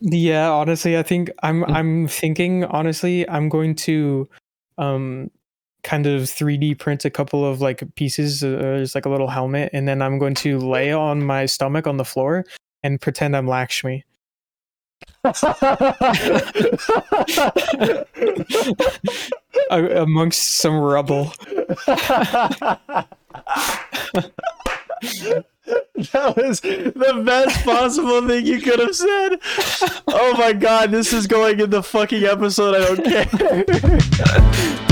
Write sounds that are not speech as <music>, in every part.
Yeah, honestly, I think I'm Mm. I'm thinking honestly, I'm going to um kind of 3D print a couple of like pieces, uh, just like a little helmet, and then I'm going to lay on my stomach on the floor and pretend I'm Lakshmi. <laughs> amongst some rubble. <laughs> that was the best possible thing you could have said. Oh my god, this is going in the fucking episode. I don't care. <laughs>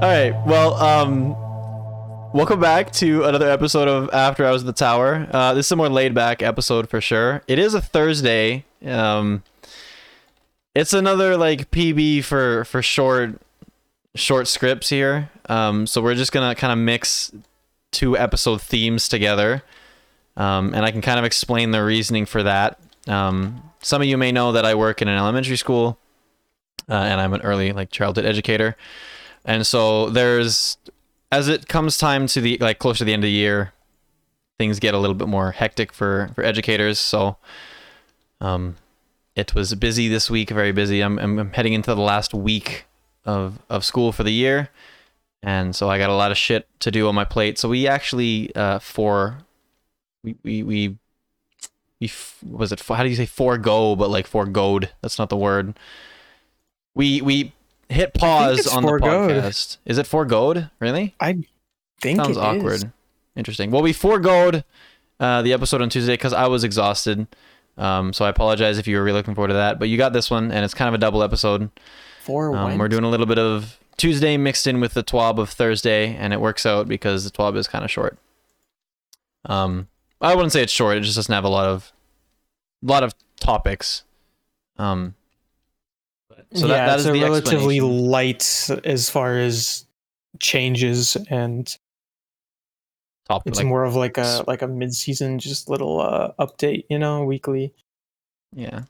All right. Well, um, welcome back to another episode of After I Was at the Tower. Uh, this is a more laid back episode for sure. It is a Thursday. Um, it's another like PB for for short short scripts here. Um, so we're just gonna kind of mix two episode themes together. Um, and I can kind of explain the reasoning for that. Um, some of you may know that I work in an elementary school, uh, and I'm an early like childhood educator. And so there's as it comes time to the like closer to the end of the year, things get a little bit more hectic for for educators. So um it was busy this week, very busy. I'm I'm, heading into the last week of of school for the year. And so I got a lot of shit to do on my plate. So we actually uh for we we we we f- was it how do you say forego but like foregoed that's not the word we we hit pause on foregoed. the podcast is it foregoed really I think sounds awkward is. interesting well we foregoed uh the episode on tuesday because i was exhausted um so i apologize if you were really looking forward to that but you got this one and it's kind of a double episode For um, we're doing a little bit of Tuesday mixed in with the TWAB of Thursday, and it works out because the TWAB is kind of short. Um, I wouldn't say it's short; it just doesn't have a lot of, lot of topics. Um, so yeah, that, that it's is a relatively light as far as changes, and Top, it's like, more of like a like a mid-season just little uh update, you know, weekly. yeah.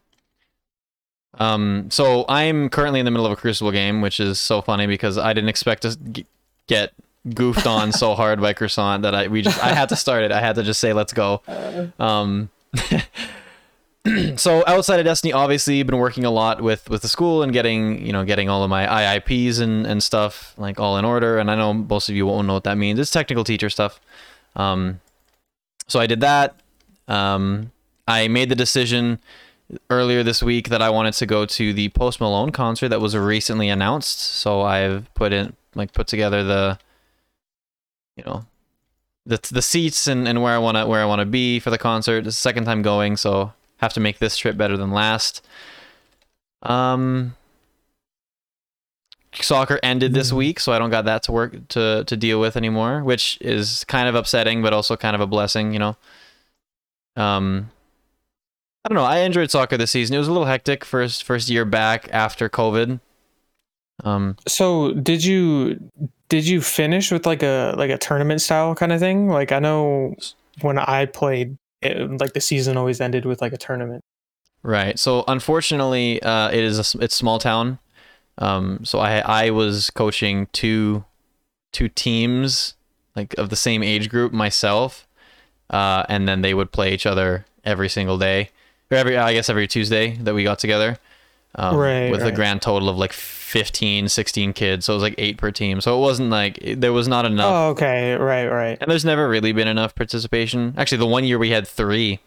Um, so I'm currently in the middle of a Crucible game, which is so funny because I didn't expect to g- get goofed on so <laughs> hard by Croissant that I we just I had to start it. I had to just say let's go. Um, <laughs> <clears throat> so outside of Destiny, obviously, been working a lot with with the school and getting you know getting all of my IIPs and and stuff like all in order. And I know most of you won't know what that means. It's technical teacher stuff. Um, so I did that. Um, I made the decision earlier this week that I wanted to go to the Post Malone concert that was recently announced. So I've put in like put together the you know the the seats and, and where I want to where I want to be for the concert. It's the second time going, so have to make this trip better than last. Um soccer ended this Mhm. week, so I don't got that to work to to deal with anymore, which is kind of upsetting but also kind of a blessing, you know. Um I don't know. I enjoyed soccer this season. It was a little hectic first first year back after COVID. Um So did you did you finish with like a like a tournament style kind of thing? Like I know when I played, it, like the season always ended with like a tournament. Right. So unfortunately, uh, it is a, it's small town. Um, so I I was coaching two two teams like of the same age group myself, uh, and then they would play each other every single day, or every I guess every Tuesday that we got together. Um, Right, With a grand total of like 15, 16 kids, so it was like eight per team. So it wasn't like there was not enough Oh, okay, right, right. and there's never really been enough participation. Actually, the one year we had three,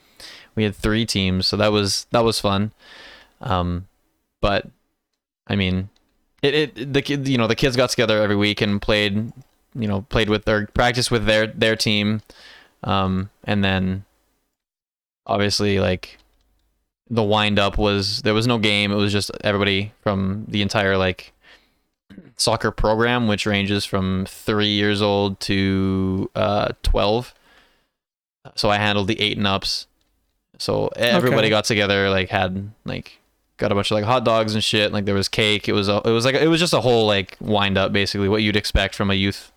we had three teams, so that was that was fun. Um, but I mean, it, it the kid you know the kids got together every week and played, you know, played with their practice with their their team, um, and then obviously like the wind up was there was no game. It was just everybody from the entire like soccer program, which ranges from three years old to uh, 12. So I handled the eight and ups. So everybody Okay. got together, like had like got a bunch of like hot dogs and shit. Like there was cake. It was a, it was like it was just a whole like wind up, basically what you'd expect from a youth,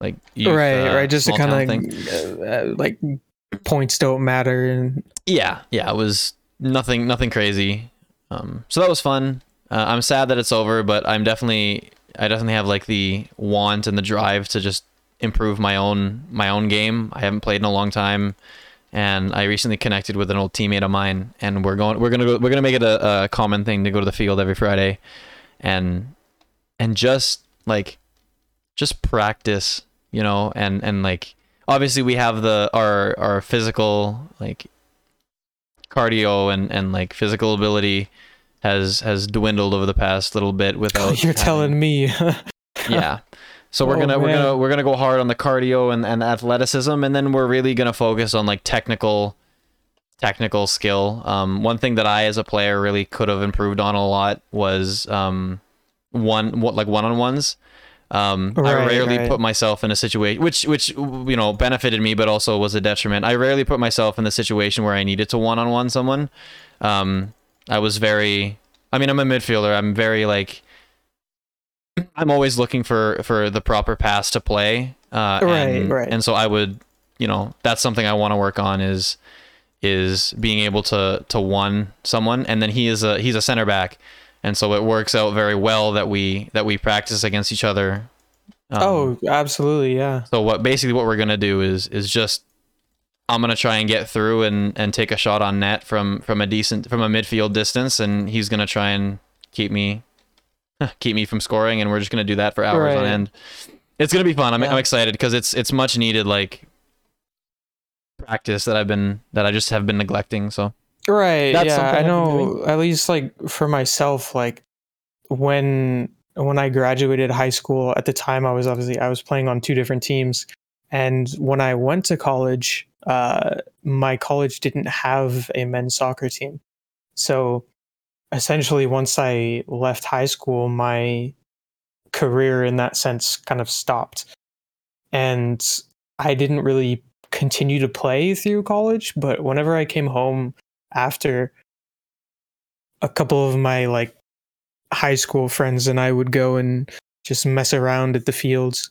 like youth, right, uh, right. Just to kind of thing. uh, like points don't matter and yeah yeah it was nothing nothing crazy um so that was fun uh, i'm sad that it's over but i'm definitely I definitely have like the want and the drive to just improve my own my own game. I haven't played in a long time, and I recently connected with an old teammate of mine, and we're going we're gonna go we're gonna make it a, a common thing to go to the field every Friday, and and just like just practice, you know, and and like obviously we have the our our physical like cardio and and like physical ability has has dwindled over the past little bit without <laughs> You're having- telling me. <laughs> yeah. So we're Oh, gonna we're gonna we're gonna go hard on the cardio and, and athleticism and then we're really gonna focus on like technical technical skill. Um one thing that i as a player really could have improved on a lot was um one what like one-on-ones um i rarely right. put myself in a situation which which you know benefited me but also was a detriment i rarely put myself in the situation where i needed to one-on-one someone um i was very i mean i'm a midfielder i'm very like I'm always looking for for the proper pass to play. Uh, Right, and, right. And so I would, you know, that's something I want to work on is is being able to to one someone, and then he is a he's a center back, and so it works out very well that we that we practice against each other. Um, oh, absolutely, yeah. so what basically what we're gonna do is is just I'm gonna try and get through and and take a shot on net from from a decent from a midfield distance, and he's gonna try and keep me <laughs> keep me from scoring, and we're just gonna do that for hours on end. It's gonna be fun. I'm, Yeah. I'm excited because it's it's much needed like practice that I've been that I just have been neglecting. So Right. That's yeah, I know. At least like for myself, like when when I graduated high school, at the time I was obviously I was playing on two different teams, and when I went to college, uh, my college didn't have a men's soccer team, so essentially once I left high school, my career in that sense kind of stopped, and I didn't really continue to play through college. But whenever I came home after a couple of my like high school friends and I would go and just mess around at the fields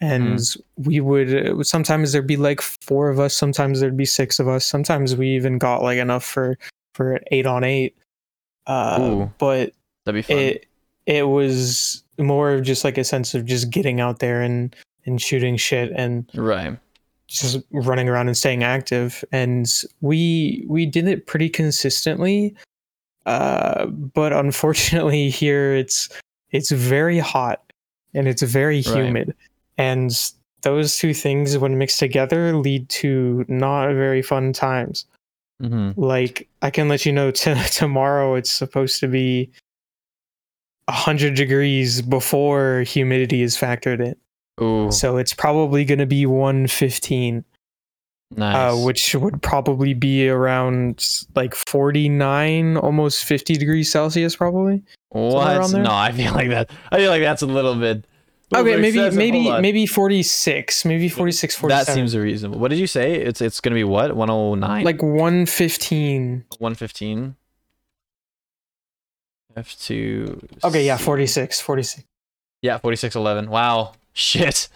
and we would uh, sometimes there'd be like four of us sometimes there'd be six of us sometimes we even got like enough for for eight on eight uh Ooh. but that'd be fun. it it was more of just like a sense of just getting out there and and shooting shit and right. Just running around and staying active. And we we did it pretty consistently. Uh but unfortunately <laughs> here it's it's very hot and it's very Right. humid. And those two things when mixed together lead to not very fun times. Hmm like i can let you know t- <laughs> tomorrow it's supposed to be 100 degrees before humidity is factored in Ooh, so it's probably going to be 115 nice. uh, which would probably be around like 49 almost 50 degrees celsius probably what? No, I feel like that. I feel like that's a little bit. a little okay maybe excessive. maybe maybe 46 maybe 46 47 that seems reasonable. What did you say? It's it's gonna be what? 109? like 115 115? F2. okay yeah 46 46 Yeah, 4611. Wow. Shit.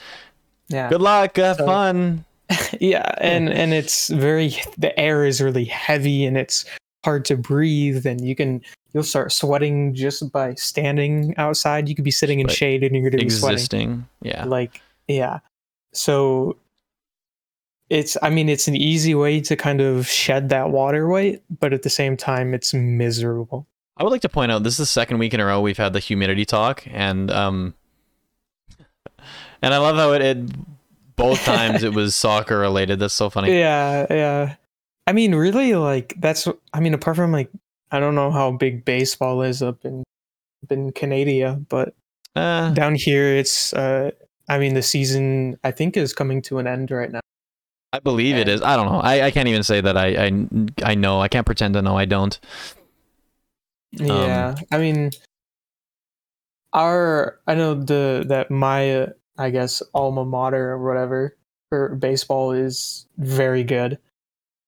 yeah Good luck. Have So- fun. <laughs> yeah and and it's very the air is really heavy and it's hard to breathe and you can you'll start sweating just by standing outside you could be sitting in Right. shade and you're gonna be sweating Existing. Yeah. like yeah so it's i mean it's an easy way to kind of shed that water weight but at the same time it's miserable I would like to point out this is the second week in a row we've had the humidity talk, and um, and I love how it, it both times it was soccer related. That's so funny. <laughs> yeah yeah i mean really like that's i mean apart from like i don't know how big baseball is up in up in canada but Uh, down here it's uh i mean the season i think is coming to an end right now I believe it is. I don't know. I, I can't even say that I, I I know. I can't pretend to know. I don't. Yeah, I mean, our I know the that my I guess alma mater or whatever for baseball is very good,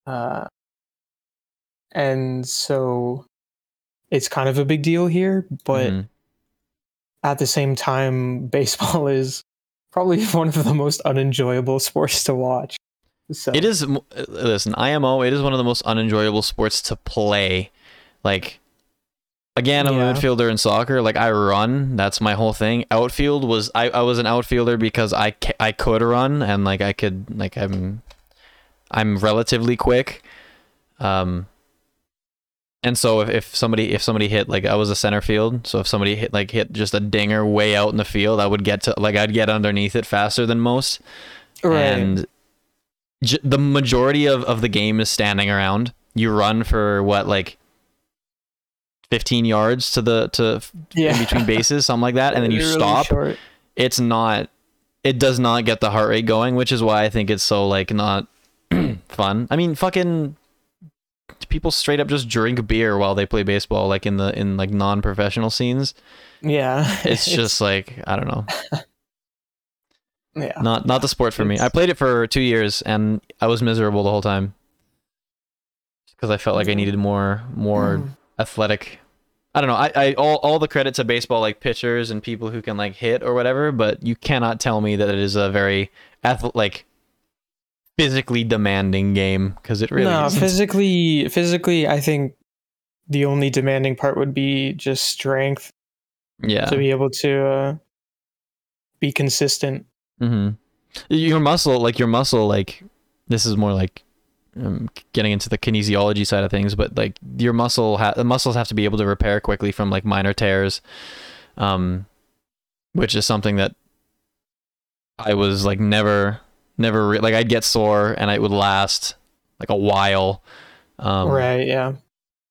uh, and so it's kind of a big deal here. But Mhm. at the same time, <laughs> baseball is probably <laughs> one of the most unenjoyable sports to watch. So It is. Listen, IMO. It is one of the most unenjoyable sports to play. Like, Again, I'm Yeah. a midfielder in soccer. Like I run, that's my whole thing. Outfield was I, I was an outfielder because I ca- I could run and like I could like I'm I'm relatively quick. Um and so if, if somebody if somebody hit like I was a center field, so if somebody hit like hit just a dinger way out in the field, I would get to like I'd get underneath it faster than most. Right. And j- the majority of, of the game is standing around. You run for what like 15 yards to the to yeah. in between bases, something like that, and then you Really stop. short. It's not. It does not get the heart rate going, which is why I think it's so like not <clears throat> fun. I mean, fucking people straight up just drink beer while they play baseball, like in the in like non-professional scenes. Yeah. <laughs> It's just like I don't know, <laughs> yeah. not not the sport for me. I played it for two years and I was miserable the whole time because I felt like I needed more more Mm. Athletic. I don't know. I, I all, all the credit to baseball, like pitchers and people who can like hit or whatever, but you cannot tell me that it is a very ath- like physically demanding game because it really no, isn't. physically, physically, I think the only demanding part would be just strength yeah. to be able to uh, be consistent. Mm-hmm. Your muscle, like your muscle, like this is more like um, getting into the kinesiology side of things, but like your muscle, ha- the muscles have to be able to repair quickly from like minor tears, um, which is something that I was like never, never re- like I'd get sore and it would last like a while. Um, right. Yeah.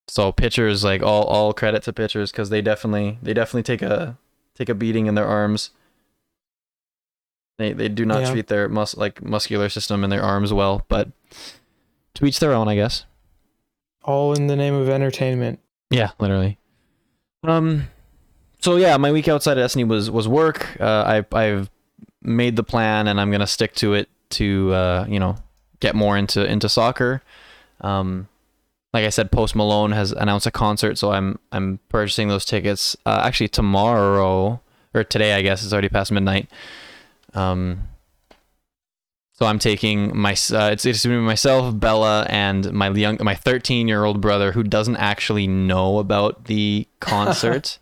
so pitchers like all all credit to pitchers because they definitely they definitely take a take a beating in their arms they they do not Yeah. treat their mus like muscular system in their arms well but to each their own i guess All in the name of entertainment. yeah literally um so yeah my week outside of destiny was was work uh i i've made the plan and i'm gonna stick to it to uh you know get more into into soccer um like I said, Post Malone has announced a concert, so I'm I'm purchasing those tickets. Uh, actually, tomorrow or today, I guess it's already past midnight. Um, so I'm taking my uh, it's it's gonna myself, Bella, and my young my 13 year old brother who doesn't actually know about the <laughs> concert.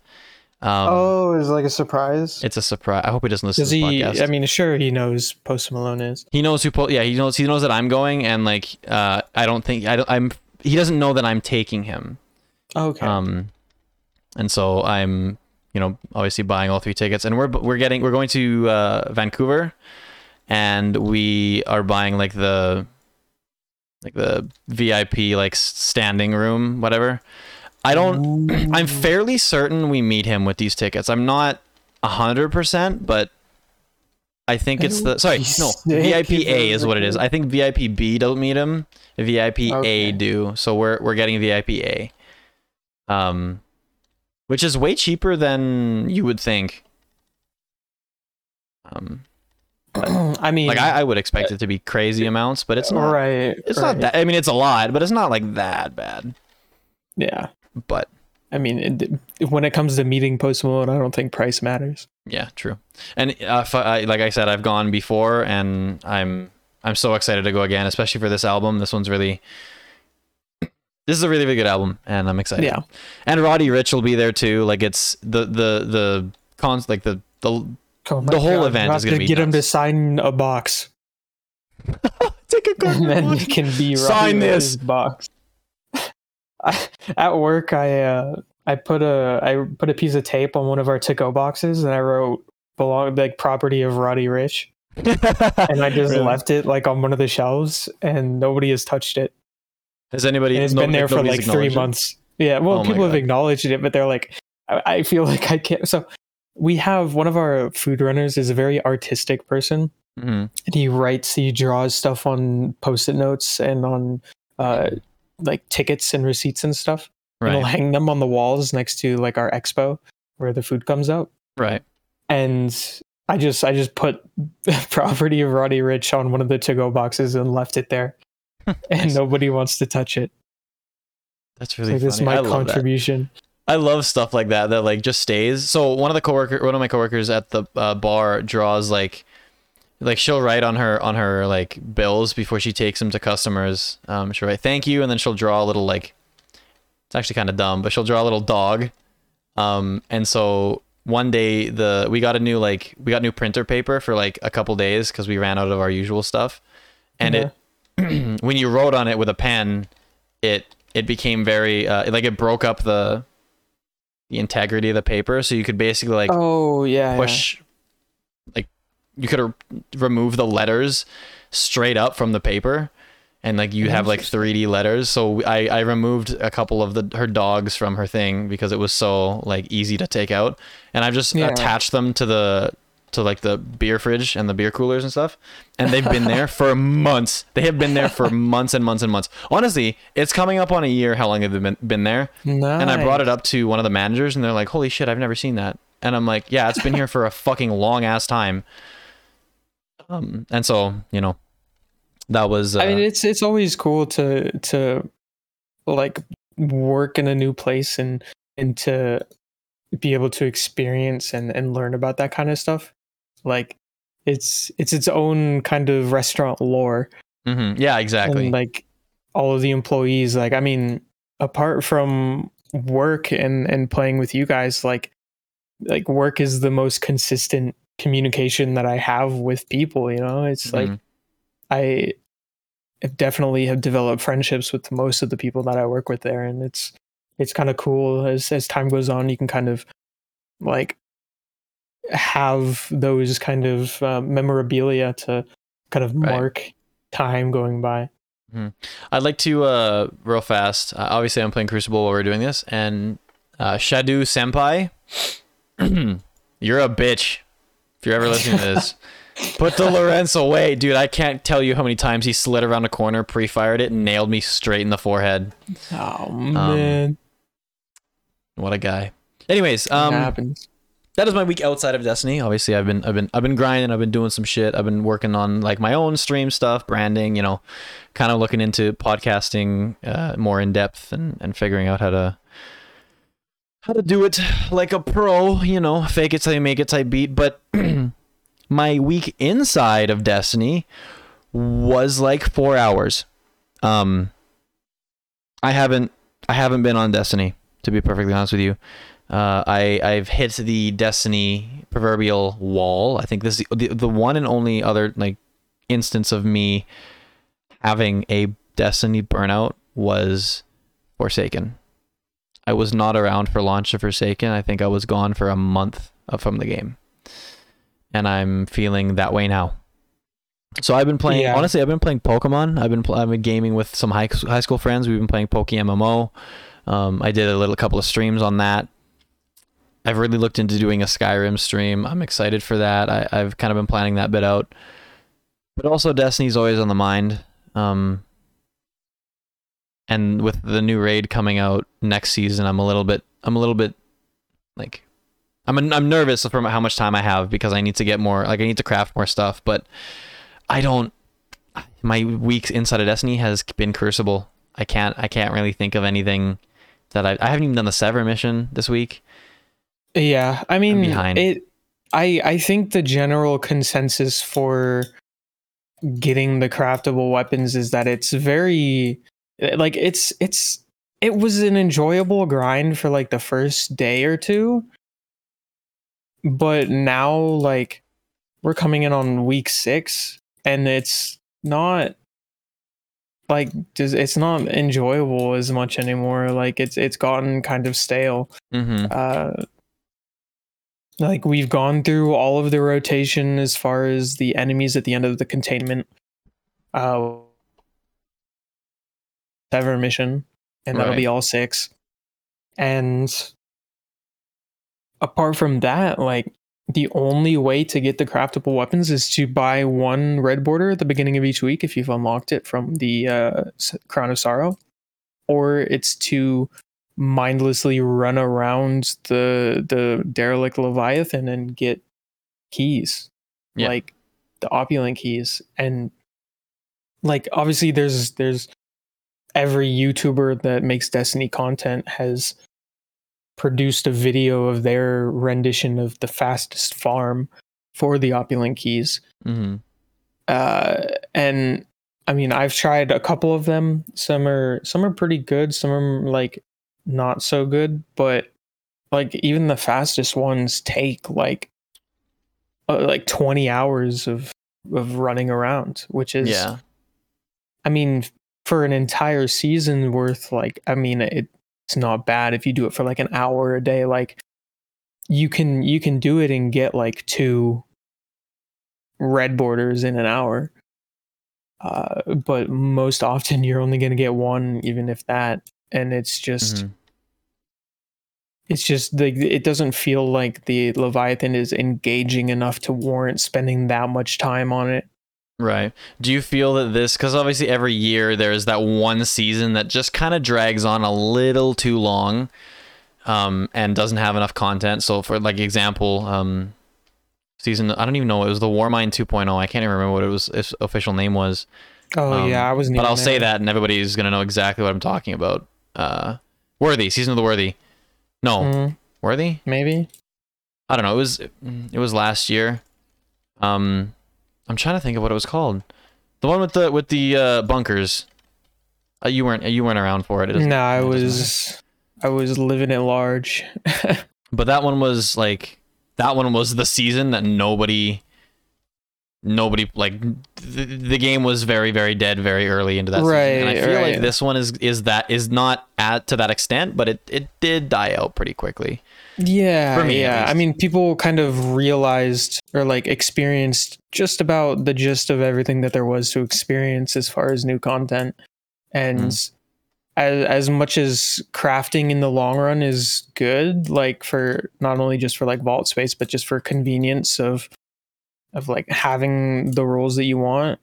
um, oh, it's like a surprise. it's a surprise. I hope he doesn't listen Does to this he? podcast. I mean, sure, he knows Post Malone is. He knows who. Po- yeah, he knows. He knows that I'm going, and like, uh, I don't think I don't, I'm. He doesn't know that I'm taking him. Okay. Um, and so I'm, you know, obviously buying all three tickets, and we're we're getting we're going to uh, Vancouver, and we are buying like the, like the VIP like standing room, whatever. I don't. <clears throat> I'm fairly certain we meet him with these tickets. I'm not a hundred percent, but I think it's the sorry no <laughs> VIP A is what it is. I think VIP B don't meet him. VIP A do. So we're we're getting VIP A, um, which is way cheaper than you would think. Um, <clears throat> I mean, like I, I would expect it to be crazy amounts, but it's not. right. It's right. not that. I mean, it's a lot, but it's not like that bad. Yeah. But I mean, it, when it comes to meeting Post Malone, I don't think price matters. Yeah, true. And uh, if I, like I said, I've gone before, and I'm I'm so excited to go again, especially for this album. This one's really this is a really really good album, and I'm excited. Yeah. And Roddy Ricch will be there too. Like it's the the the cons like the the Oh The whole God, event is gonna to get him to sign a box, <laughs> take a and then he can be Sign this. Box. <laughs> I, at work, I uh, I put a I put a piece of tape on one of our to boxes, and I wrote "belong like property of Roddy Ricch," <laughs> and I just Really? left it like on one of the shelves, and nobody has touched it. Has anybody? And it's no- been there for like three it? months. Yeah, well, Oh people have acknowledged it, but they're like, I, I feel like I can't. So we have one of our food runners is a very artistic person, Mhm. and he writes, he draws stuff on post-it notes and on uh, like tickets and receipts and stuff. And he'll hang them on the walls next to like our expo where the food comes out. right. And I just I just put <laughs> property of Roddy Ricch on one of the to-go boxes and left it there, <laughs> and nobody wants to touch it. That's really like this is my love that. I love stuff like that that like just stays. So one of the coworker, one of my coworkers at the uh, bar draws like, like she'll write on her on her like bills before she takes them to customers. Um, she'll write thank you, and then she'll draw a little like, it's actually kind of dumb, but she'll draw a little dog, Um, and so one day the we got a new like we got new printer paper for like a couple days because we ran out of our usual stuff, and it <clears throat> when you wrote on it with a pen, it it became very uh, like it broke up the the integrity of the paper, so you could basically like oh yeah, push like you could r- remove the letters straight up from the paper and like you have like 3d letters. So i i removed a couple of the her dogs from her thing because it was so like easy to take out. And i've just Yeah. attached them to the to like the beer fridge and the beer coolers and stuff and they've been there for <laughs> months they have been there for <laughs> months and months and months honestly it's coming up on a year how long they've been been there Nice. and I brought it up to one of the managers, and they're like, "Holy shit, I've never seen that." And I'm like, "Yeah, it's been here for a <laughs> fucking long ass time." Um, and so you know, that was. Uh, I mean, it's it's always cool to to like work in a new place and and to be able to experience and and learn about that kind of stuff. Like it's it's its own kind of restaurant lore. mhm, yeah, exactly. and like all of the employees like i mean apart from work and and playing with you guys like like work is the most consistent communication that i have with people you know it's like Mhm. i definitely have developed friendships with most of the people that i work with there and it's it's kind of cool as as time goes on you can kind of like have those kind of uh, memorabilia to kind of Right. mark time going by I'd like to uh, real fast. Uh, obviously, I'm playing Crucible while we're doing this, and uh, Shadu Senpai, <clears throat> you're a bitch. If you're ever listening to this, <laughs> put the Lorentz away, dude. I can't tell you how many times he slid around a corner, pre-fired it, and nailed me straight in the forehead. Oh man, What a guy. Anyways, um, happens. That is my week outside of Destiny. Obviously, I've been I've been I've been grinding. I've been doing some shit. I've been working on like my own stream stuff, branding. You know, kind of looking into podcasting uh, more in depth and and figuring out how to how to do it like a pro. You know, fake it till you make it type beat. But <clears throat> my week inside of Destiny was like four hours. Um, I haven't I haven't been on Destiny to be perfectly honest with you. Uh, I I've hit the Destiny proverbial wall. I think this is the, the one and only other like instance of me having a Destiny burnout was Forsaken. I was not around for launch of Forsaken. I think I was gone for a month from the game, and I'm feeling that way now. So I've been playing. Yeah. Honestly, I've been playing Pokemon. I've been pl- I've been gaming with some high high school friends. We've been playing Poke MMO. Um, I did a little couple of streams on that. I've really looked into doing a Skyrim stream. I'm excited for that. I, I've kind of been planning that bit out. But also Destiny's always on the mind. Um, and with the new raid coming out next season, I'm a little bit I'm a little bit like I'm I'm nervous from how much time I have because I need to get more like I need to craft more stuff, but I don't my weeks inside of Destiny has been Crucible. I can't I can't really think of anything that I I haven't even done the Sever mission this week. Yeah, I mean, behind. it. I I think the general consensus for getting the craftable weapons is that it's very like it's it's it was an enjoyable grind for like the first day or two but now like we're coming in on week 6 and it's not like it's not enjoyable as much anymore like it's it's gotten kind of stale Mm-hmm. uh like we've gone through all of the rotation as far as the enemies at the end of the containment uh ever mission and that'll be all six. And apart from that like the only way to get the craftable weapons is to buy one red border at the beginning of each week if you've unlocked it from the uh, crown of sorrow or it's to mindlessly run around the the derelict leviathan and get keys Yeah. like the opulent keys and like obviously there's there's every youtuber that makes destiny content has produced a video of their rendition of the fastest farm for the opulent keys Mm-hmm. uh, and I mean, I've tried a couple of them. Some are some are pretty good. Some are like not so good. But like even the fastest ones take like uh, like 20 hours of of running around, which is yeah. I mean, for an entire season worth, like, I mean, it, it's not bad if you do it for like an hour a day. Like, you can you can do it and get like two red borders in an hour. Uh, but most often <laughs> you're only going to get one, even if that, and it's just. Mhm. It's just the it doesn't feel like the Leviathan is engaging enough to warrant spending that much time on it. Right. Do you feel that this, because obviously every year there's that one season that just kind of drags on a little too long um, and doesn't have enough content. So, for like example, um, season, I don't even know, it was the War Warmind 2.0. I can't even remember what it was, its official name was. Oh Um, yeah, I wasn't. But I'll say that and everybody's going to know exactly what I'm talking about. Uh, Worthy, Season of the Worthy. No, Mm, Worthy? maybe. I don't know. It was it was last year. Um, I'm trying to think of what it was called. The one with the with the uh, bunkers. Uh, you weren't you weren't around for it. it No, I it was I was living at large. <laughs> But that one was like that one was the season that nobody nobody like the, the game was very very dead very early into that season. And I feel right. like this one is is that is not at to that extent, but it it did die out pretty quickly. yeah, For me, yeah. I mean, people kind of realized or like experienced just about the gist of everything that there was to experience as far as new content. And Mm. as as much as crafting in the long run is good, like for not only just for like vault space, but just for convenience of of like having the rules that you want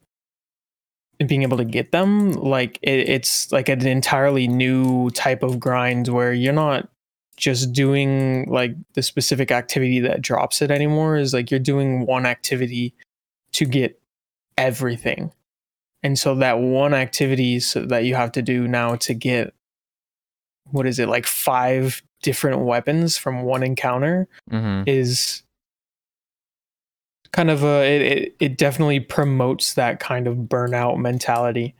and being able to get them like it, it's like an entirely new type of grind where you're not just doing like the specific activity that drops it anymore is like you're doing one activity to get everything and so that one activity so that you have to do now to get what is it like five different weapons from one encounter Mm-hmm. is kind of a it, it, it definitely promotes that kind of burnout mentality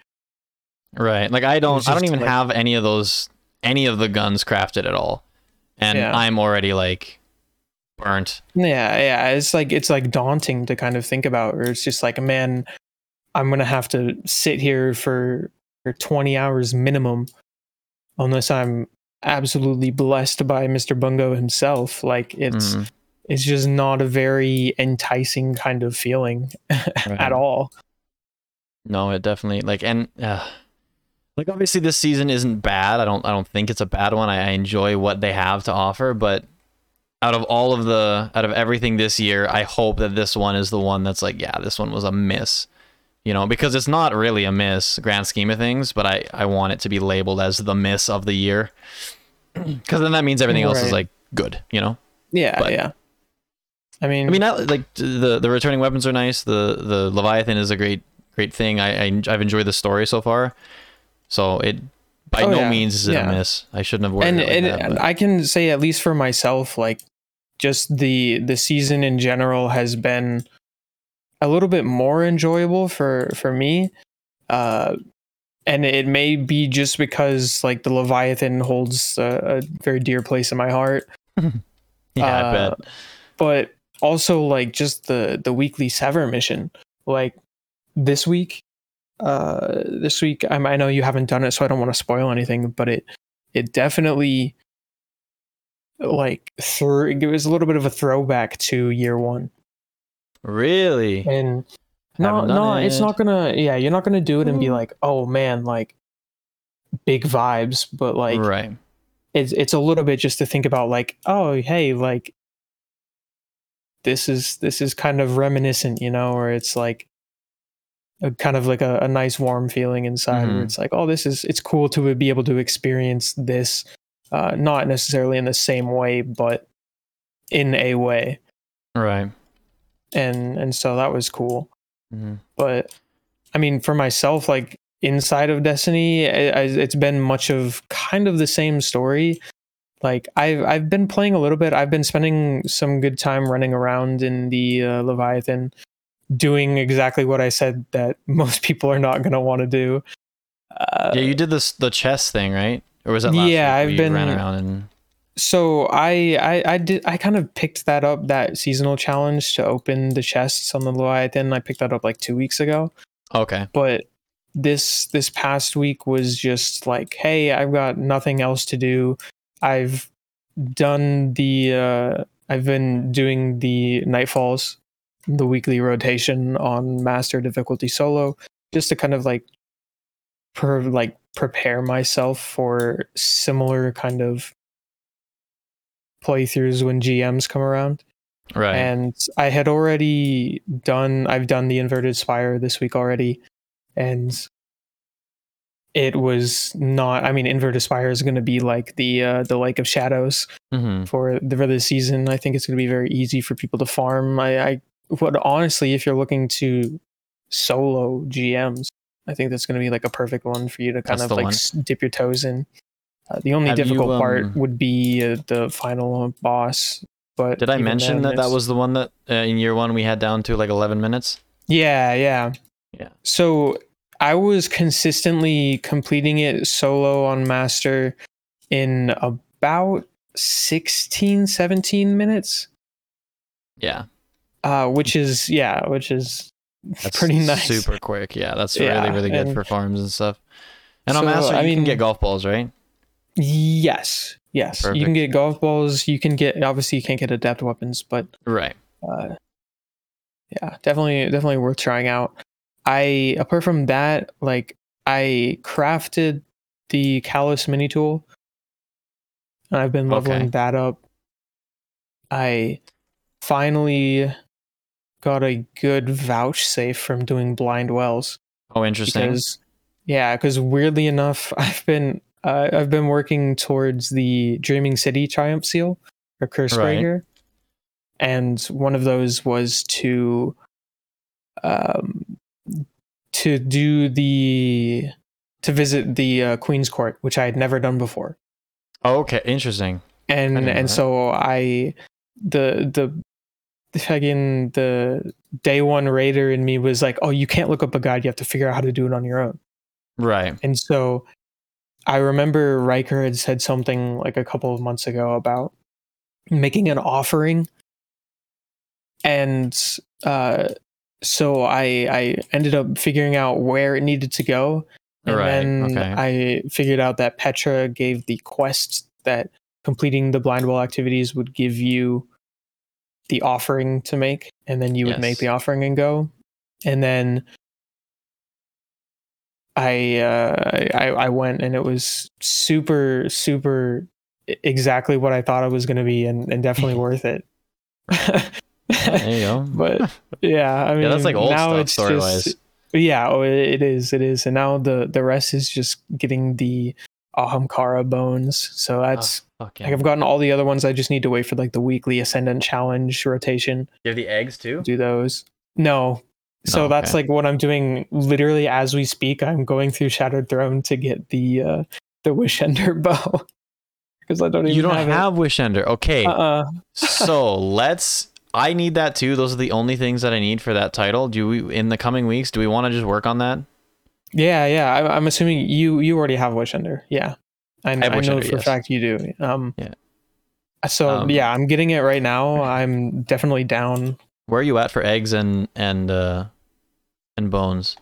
Right. Like I don't I don't even like- have any of those any of the guns crafted at all. And Yeah. I'm already like burnt. yeah yeah it's like it's like daunting to kind of think about or it's just like man i'm gonna have to sit here for for 20 hours minimum unless i'm absolutely blessed by mr bungo himself like it's Mhm. It's just not a very enticing kind of feeling <laughs> Right. at all No, it definitely like and uh, like obviously this season isn't bad. I don't I don't think it's a bad one. I, I enjoy what they have to offer, but out of all of the out of everything this year, I hope that this one is the one that's like, yeah, this one was a miss. You know, because it's not really a miss grand scheme of things, but I I want it to be labeled as the miss of the year. <clears throat> Cuz then that means everything else is like good, you know? yeah But- yeah i mean I mean, I, like the the returning weapons are nice. The the Leviathan is a great great thing. I, I I've enjoyed the story so far. So it by Oh, no yeah. means is it Yeah. a miss. I shouldn't have worded and, it like and that. I can say at least for myself, like just the the season in general has been a little bit more enjoyable for for me. Uh, and it may be just because like the Leviathan holds a, a very dear place in my heart, <laughs> yeah, I uh, bet. but also like just the the weekly sever mission. Like this week, uh, this week I, I know you haven't done it, so I don't want to spoil anything, but it it definitely like through it was a little bit of a throwback to year one Really? and no Haven't done no it's not gonna yeah you're not gonna do it and be Mm. like oh man like big vibes but like right. it's it's a little bit just to think about like oh hey like this is this is kind of reminiscent you know or it's like a kind of like a, a nice warm feeling inside where Mhm. it's like oh this is it's cool to be able to experience this uh not necessarily in the same way but in a way Right. and and so that was cool Mhm. but i mean for myself like inside of destiny I, I, it's been much of kind of the same story like i've i've been playing a little bit i've been spending some good time running around in the uh, leviathan doing exactly what i said that <laughs> most people are not going to want to do uh, yeah, you did this the chess thing, right? Or was that last yeah, week I've been- ran around and so I, I I did I kind of picked that up that seasonal challenge to open the chests on the Leviathan. I picked that up like two weeks ago. Okay. But this this past week was just like, hey, I've got nothing else to do. I've done the uh I've been doing the nightfalls, the weekly rotation on master difficulty solo, just to kind of like per like prepare myself for similar kind of playthroughs when GMs come around. Right. And I had already done I've done the inverted spire this week already and it was not i mean inverted spire is going to be like the uh the lake of shadows hmm for the for the season i think it's going to be very easy for people to farm i i would honestly if you're looking to solo gms i think that's going to be like a perfect one for you to kind That's of like one. dip your toes in uh, the only Have you, difficult part um, would be uh, the final boss but Did I mention that that was the one that uh, in year one we had down to like 11 minutes? Yeah, yeah. Yeah. So I was consistently completing it solo on master in about 16, 17 minutes. Yeah. Uh, which is yeah, which is That's pretty nice. Super quick. Yeah. That's Yeah, really, really good and- for farms and stuff. And on So, Master, I you can mean- get golf balls, right? Yes. Yes. You can get golf balls, you can get obviously you can't get adept weapons, but Right. uh yeah definitely definitely worth trying out i apart from that like i crafted the Calus Mini-Tool and i've been leveling Okay. that up i finally got a good vouchsafe from doing blind wells Oh, interesting. because yeah because weirdly enough <laughs> i've been uh, i've been working towards the dreaming city triumph seal or curse Right. breaker and one of those was to um to do the to visit the uh, queen's court which i had never done before oh, okay. Interesting. and and so i the the the fucking the day one raider in me was like oh you can't look up a guide you have to figure out how to do it on your own Right. and so I remember Riker had said something like a couple of months ago about making an offering. And uh, so I I ended up figuring out where it needed to go. And Right, then okay. I figured out that Petra gave the quest that completing the blind well activities would give you the offering to make. And then you would make the offering and go. And then I uh I I went and it was super super exactly what I thought it was going to be and and definitely <laughs> worth it. <laughs> There you go. <laughs> but yeah, I mean yeah, that's like old now stuff it's story just- wise. Yeah, oh, it it is it is. And now the the rest is just getting the Ahamkara bones. So that's Fuck like I've gotten all the other ones I just need to wait for like the weekly ascendant challenge rotation You have the eggs too? do those. No. So Oh, that's like what I'm doing literally as we speak. I'm going through Shattered Throne to get the uh the Wish Ender <laughs> bow. Because I don't even You don't have, have Wish Ender. Okay. it. Uh-uh. so <laughs> let's I need that too. Those are the only things that I need for that title. Do we in the coming weeks, do we want to just work on that? Yeah, yeah. I, I'm assuming you you already have Wish Ender. Yeah. I, have I know Ender, for a yes. fact you do. Um Yeah. So Um, yeah, I'm getting it right now. I'm definitely down. Where are you at for eggs and and uh and bones?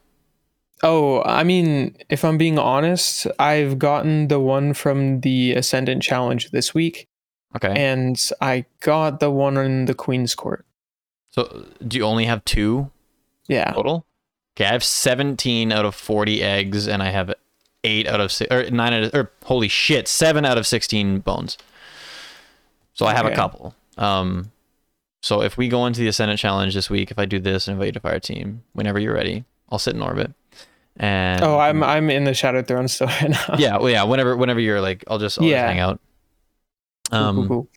Oh, I mean, if I'm being honest, I've gotten the one from the Ascendant Challenge this week. Okay. and I got the one in the Queen's Court. so do you only have two Yeah. total? Okay, I have 17 out of 40 eggs and I have 8 out of 6 or 9 out of or holy shit, 7 out of 16 bones. So I have a couple. Um so if we go into the Ascendant challenge this week, if I do this and invite a fire team, whenever you're ready, I'll sit in orbit. And Oh, I'm I'm in the Shadow Throne still right <laughs> now. yeah, well, yeah, whenever whenever you're like I'll just I'll Yeah. just hang out. Cool, cool, Um cool.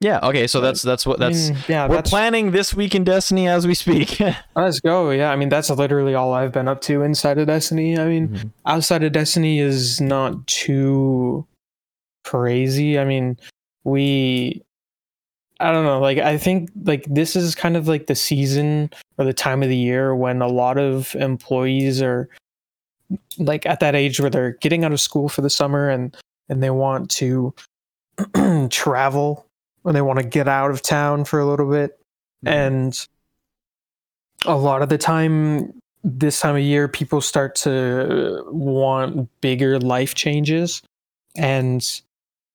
yeah, okay, so that's that's what I that's mean, yeah. we're That's planning this week in Destiny as we speak. <laughs> let's go. Yeah, I mean that's literally all I've been up to inside of Destiny. I mean, Mhm. outside of Destiny is not too crazy. I mean, we I don't know, like I think like this is kind of like the season or the time of the year when a lot of employees are like at that age where they're getting out of school for the summer and and they want to <clears throat> travel when they want to get out of town for a little bit. And a lot of the time, this time of year, people start to want bigger life changes. And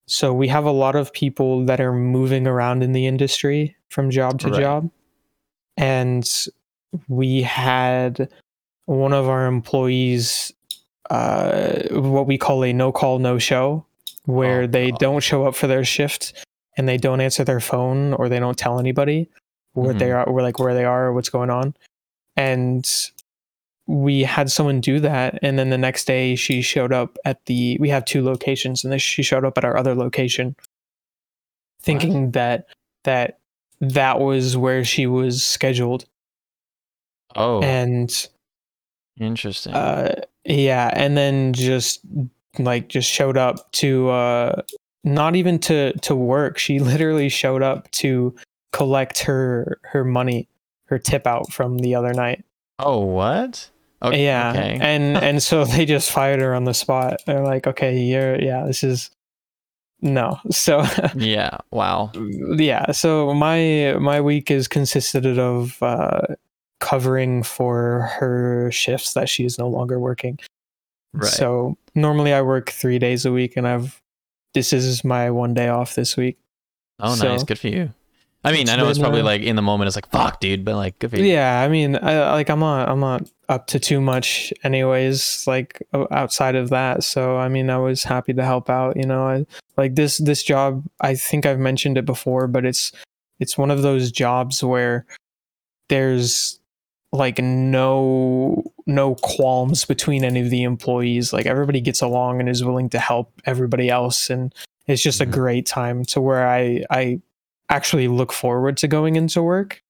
so we have a lot of people that are moving around in the industry from job to Right. job. And we had one of our employees, uh, what we call a no call, no show, where Oh, they God. don't show up for their shift and they don't answer their phone or they don't tell anybody where they are, where like where they are or what's going on. And we had someone do that, and then the next day she showed up at the. We have two locations, and then she showed up at our other location, thinking that that that was where she was scheduled, Oh, and interesting. uh, yeah, and then just like just showed up to uh, not even to to work. She <laughs> literally showed up to collect her her money, her tip out from the other night. oh, what? Okay. yeah okay. and <laughs> and so they just fired her on the spot they're like okay you're yeah this is no <laughs> so yeah. Wow. yeah so my my week is consisted of uh covering for her shifts that she is no longer working Right. so normally i work three days a week and i've this is my one day off this week oh, nice. so- Good for you. I mean, I know it's probably uh, like in the moment, it's like fuck, dude, but like good for you. yeah i mean I, like i'm not i'm not up to too much anyways like outside of that so i mean i was happy to help out you know I, like this this job i think i've mentioned it before but it's it's one of those jobs where there's like no no qualms between any of the employees like everybody gets along and is willing to help everybody else and it's just Mhm. a great time to where i i actually look forward to going into work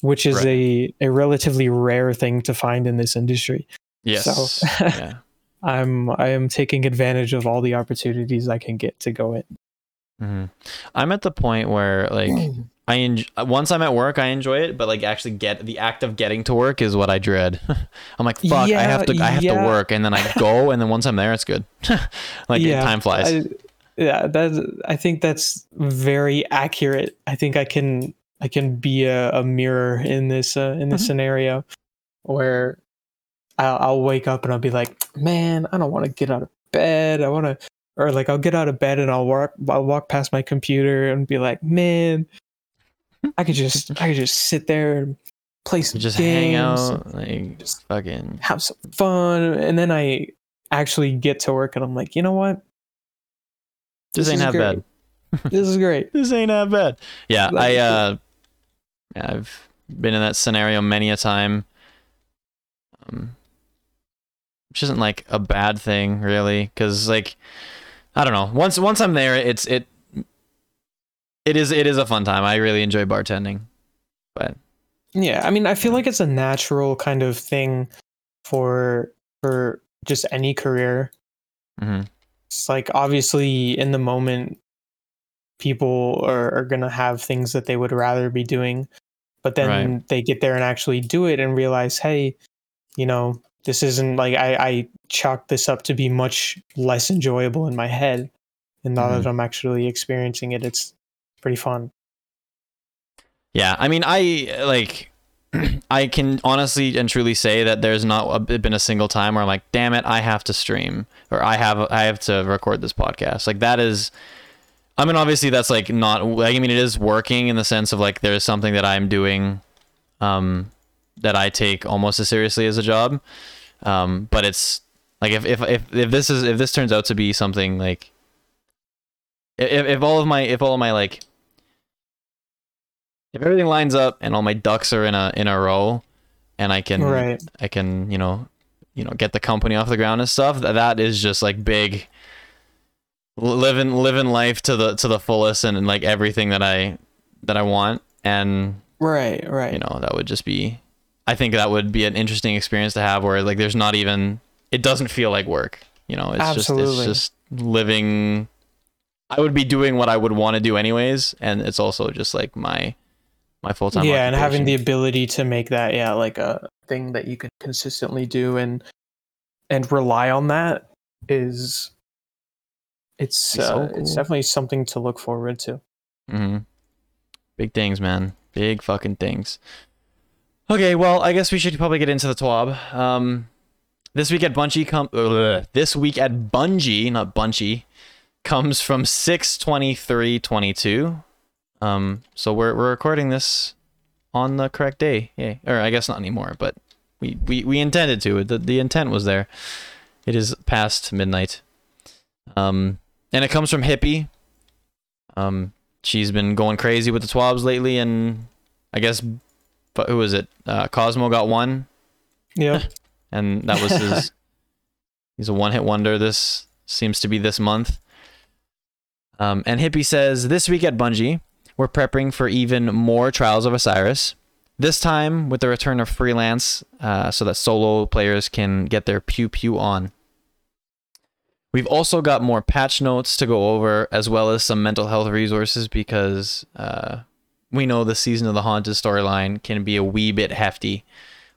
which is Right. a a relatively rare thing to find in this industry Yes. So- <laughs> yeah. i'm i am taking advantage of all the opportunities i can get to go in hmm I'm at the point where like <clears throat> I enj- once I'm at work, I enjoy it, but like actually get the act of getting to work is what I dread. <laughs> I'm like, fuck, I have to, I have to work, and then I go, and then once I'm there, it's good. <laughs> like Yeah, time flies. I, yeah that i think that's very accurate i think i can i can be a, a mirror in this uh, in this Mhm. scenario where I'll, I'll wake up and i'll be like man i don't want to get out of bed i want to or like i'll get out of bed and i'll walk i'll walk past my computer and be like man i could just i could just sit there and play some just games, hang out, like just fucking. have some fun and then i actually get to work and i'm like you know what This, ain't is that great. bad. this is great <laughs> This ain't that bad. Yeah, I uh, yeah, I've been in that scenario many a time. Um, which isn't like a bad thing really, because like, I don't know. Once once I'm there, it's it. It is it is a fun time. I really enjoy bartending, but Yeah, I mean, I feel like it's a natural kind of thing for for just any career. mhm. It's like obviously in the moment, people are, are gonna have things that they would rather be doing, but then Right. they get there and actually do it and realize, hey, you know, this isn't like I I chalked this up to be much less enjoyable in my head, and now Mhm. that I'm actually experiencing it, it's pretty fun. Yeah, I mean, I like, <clears throat> I can honestly and truly say that there's not a, been a single time where I'm like, damn it, I have to stream or I have I have to record this podcast. Like that is, I mean, obviously that's like not. I mean, it is working in the sense of like there's something that I'm doing, um, that I take almost as seriously as a job. Um, but it's like if if if if this is if this turns out to be something like. If, if all of my if all of my like if everything lines up and all my ducks are in a in a row and i can Right. i can you know you know get the company off the ground and stuff that that is just like big living living life to the to the fullest and, and like everything that i that i want and Right. Right. you know that would just be i think that would be an interesting experience to have where like there's not even it doesn't feel like work you know it's Absolutely. just it's just living i would be doing what i would want to do anyways and it's also just like my my full-time yeah and having the ability to make that yeah like a thing that you can consistently do and and rely on that is it's so uh, it's definitely something to look forward to. Mm-hmm. Big things, man. Big fucking things. Okay, well, I guess we should probably get into the TWAB. Um, this week at Bungie ugh, this week at Bungie, not Bungie, comes from six twenty three twenty two. Um, so we're we're recording this on the correct day. Yeah, or I guess not anymore, but we we, we intended to. The the intent was there. It is past midnight. Um, and it comes from Hippie. Um, she's been going crazy with the twabs lately, and I guess, but who was it? Uh, Cosmo got one, Yeah. and that was his. <laughs> he's a one-hit wonder. This seems to be this month. Um, and Hippie says this week at Bungie, we're prepping for even more Trials of Osiris. This time with the return of freelance, uh, so that solo players can get their pew pew on. We've also got more patch notes to go over, as well as some mental health resources because uh, we know the season of the haunted storyline can be a wee bit hefty,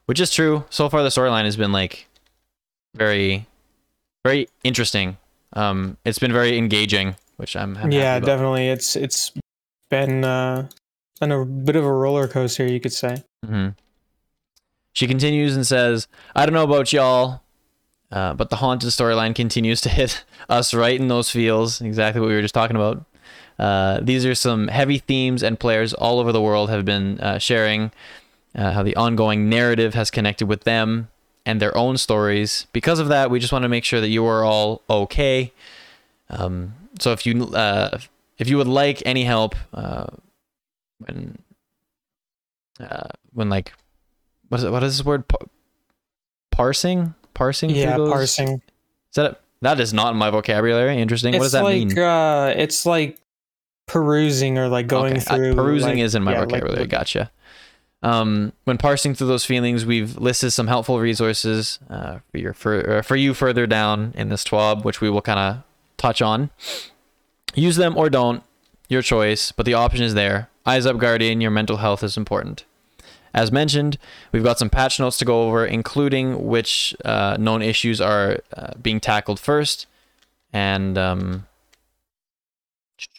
which is true. So far, the storyline has been like very, very interesting. Um, it's been very engaging, which I'm, I'm yeah, definitely. It's it's been uh been a bit of a roller coaster, you could say. hmm She continues and says, I don't know about y'all, uh, but the haunted storyline continues to <laughs> hit us right in those feels. Exactly what we were just talking about. Uh, these are some heavy themes, and players all over the world have been uh, sharing uh, how the ongoing narrative has connected with them and their own stories. Because of that, we just want to make sure that you are all okay. Um, so if you uh, if you would like any help uh, when uh, when like what is it, what is this word? Pa- parsing? Parsing Yeah, parsing. is that that is not in my vocabulary. Interesting. What does that like mean? uh it's like perusing or like going Okay, through perusing like- is in my yeah, vocabulary. the- gotcha. Um, when parsing through those feelings we've listed some helpful resources uh, for your for, uh, for you further down in this twab which we will kind of touch on use them or don't your choice but the option is there eyes up guardian your mental health is important as mentioned, we've got some patch notes to go over, including which uh, known issues are uh, being tackled first. And um,